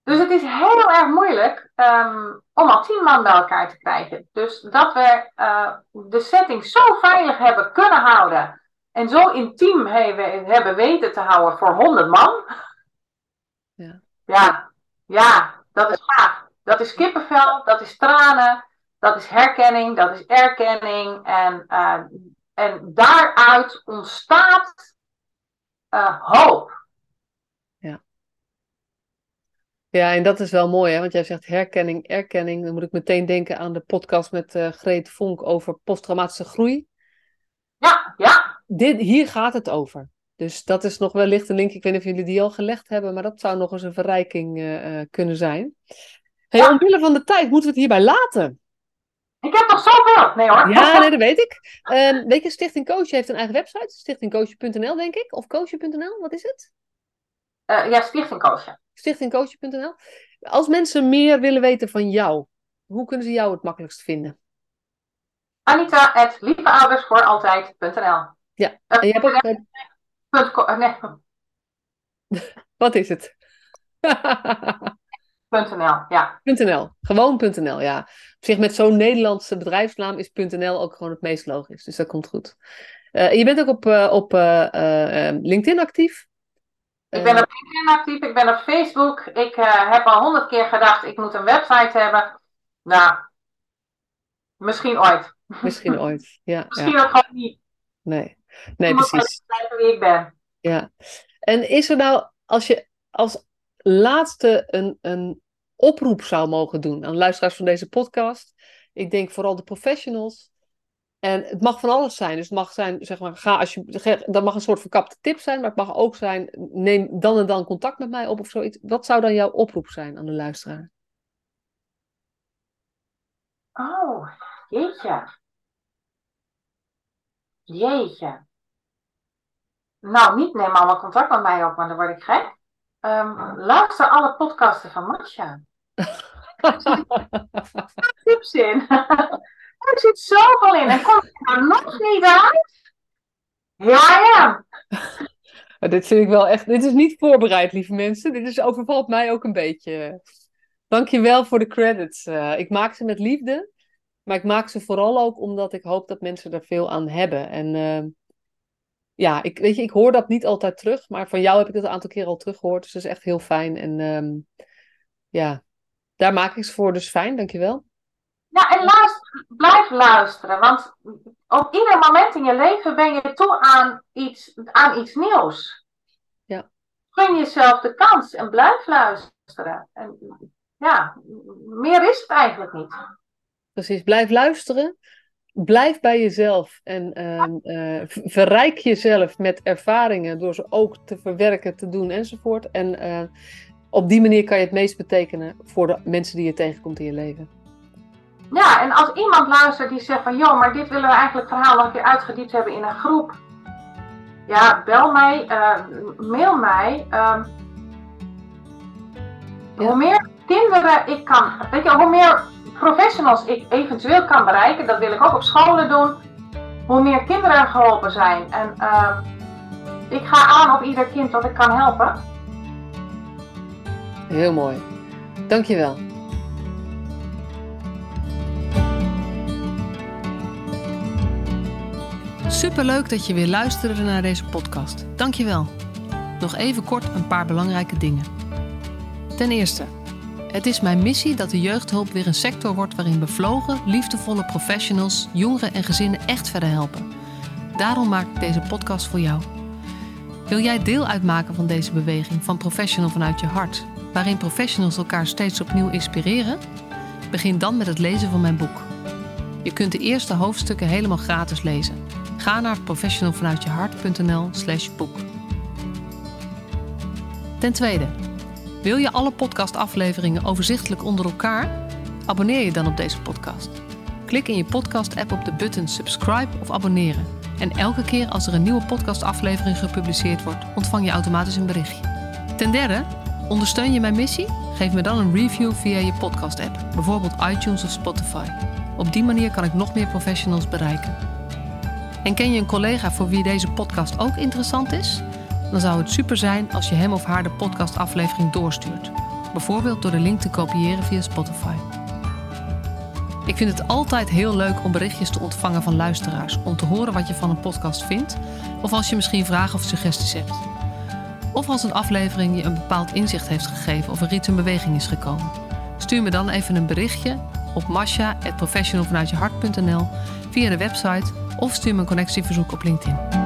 Dus het is heel erg moeilijk um, om al tien man bij elkaar te krijgen. Dus dat we uh, de setting zo veilig hebben kunnen houden. En zo intiem hebben, hebben weten te houden voor 100 man. Ja. ja, ja, dat is gaaf. Dat is kippenvel, dat is tranen, dat is herkenning, dat is erkenning. En, uh, en daaruit ontstaat uh, hoop. Ja, en dat is wel mooi, hè? want jij zegt herkenning, erkenning. Dan moet ik meteen denken aan de podcast met uh, Greet Vonk over posttraumatische groei. Ja, ja. Dit, hier gaat het over. Dus dat is nog wellicht een link. Ik weet niet of jullie die al gelegd hebben, maar dat zou nog eens een verrijking uh, kunnen zijn. Hey, ja. Omwille van de tijd moeten we het hierbij laten. Ik heb nog zoveel. Nee hoor. Ja, nee, dat weet ik. Um, weet je, Stichting Coach heeft een eigen website. Stichtingcoach.nl, denk ik. Of coach.nl, wat is het? Uh, ja, Stichting Coach stichtingcoach.nl. Als mensen meer willen weten van jou, hoe kunnen ze jou het makkelijkst vinden? Anita, at lieveoudersvooraltijd.nl Ja, en je hebt ook... Nee. Wat is het? .nl, ja. .nl, gewoon .nl, ja. Op zich met zo'n Nederlandse bedrijfsnaam is .nl ook gewoon het meest logisch. Dus dat komt goed. Uh, je bent ook op, uh, op uh, LinkedIn actief. Ik ben op LinkedIn actief, ik ben op Facebook. Ik heb al honderd keer gedacht, ik moet een website hebben. Nou, misschien ooit. Misschien ooit, ja. misschien ja. ook gewoon niet. Nee, nee precies. Blijven wie ik ben. Ja. En is er nou, als je als laatste een, een oproep zou mogen doen aan luisteraars van deze podcast. Ik denk vooral de professionals. En het mag van alles zijn. Dus het mag zijn, zeg maar, ga als je, dat mag een soort verkapte tip zijn, maar het mag ook zijn, neem dan en dan contact met mij op of zoiets. Wat zou dan jouw oproep zijn aan de luisteraar? Oh, jeetje. Jeetje. Nou, niet neem allemaal contact met mij op, want dan word ik gek. Um, luister alle podcasten van Masha. Tips in. Er zit zoveel in. En kom ik er nog niet uit? Ja, ja. Dit vind ik wel echt. Dit is niet voorbereid, lieve mensen. Dit is, overvalt mij ook een beetje. Dankjewel voor de credits. Uh, ik maak ze met liefde. Maar ik maak ze vooral ook omdat ik hoop dat mensen er veel aan hebben. En uh, ja, ik, weet je, ik hoor dat niet altijd terug. Maar van jou heb ik het een aantal keer al teruggehoord. Dus dat is echt heel fijn. En um, ja, daar maak ik ze voor. Dus fijn, dankjewel. Ja, en luister, blijf luisteren. Want op ieder moment in je leven ben je toe aan iets, aan iets nieuws. Ja. Gun jezelf de kans en blijf luisteren. En ja, meer is het eigenlijk niet. Precies, blijf luisteren. Blijf bij jezelf en uh, uh, verrijk jezelf met ervaringen door ze ook te verwerken, te doen enzovoort. En uh, op die manier kan je het meest betekenen voor de mensen die je tegenkomt in je leven. Ja, en als iemand luistert die zegt van, joh, maar dit willen we eigenlijk verhaal nog een keer uitgediept hebben in een groep. Ja, bel mij, uh, mail mij. Um, Hoe meer kinderen ik kan, weet je, hoe meer professionals ik eventueel kan bereiken, dat wil ik ook op scholen doen, hoe meer kinderen geholpen zijn. En ehm, ik ga aan op ieder kind dat ik kan helpen. Heel mooi. Dankjewel. Superleuk dat je weer luisterde naar deze podcast. Dankjewel. Nog even kort een paar belangrijke dingen. Ten eerste, het is mijn missie dat de jeugdhulp weer een sector wordt waarin bevlogen, liefdevolle professionals jongeren en gezinnen echt verder helpen. Daarom maak ik deze podcast voor jou. Wil jij deel uitmaken van deze beweging van Professional vanuit je hart, waarin professionals elkaar steeds opnieuw inspireren? Begin dan met het lezen van mijn boek. Je kunt de eerste hoofdstukken helemaal gratis lezen. Ga naar professionalvanuitjehart.nl/slash boek. Ten tweede, wil je alle podcastafleveringen overzichtelijk onder elkaar? Abonneer je dan op deze podcast. Klik in je podcast-app op de button subscribe of abonneren. En elke keer als er een nieuwe podcastaflevering gepubliceerd wordt, ontvang je automatisch een berichtje. Ten derde, ondersteun je mijn missie? Geef me dan een review via je podcast-app, bijvoorbeeld iTunes of Spotify. Op die manier kan ik nog meer professionals bereiken. En ken je een collega voor wie deze podcast ook interessant is? Dan zou het super zijn als je hem of haar de podcastaflevering doorstuurt. Bijvoorbeeld door de link te kopiëren via Spotify. Ik vind het altijd heel leuk om berichtjes te ontvangen van luisteraars om te horen wat je van een podcast vindt, of als je misschien vragen of suggesties hebt. Of als een aflevering je een bepaald inzicht heeft gegeven of er iets in beweging is gekomen. Stuur me dan even een berichtje op masha.professionalvanuitjehart.nl via de website of stuur me een connectieverzoek op LinkedIn.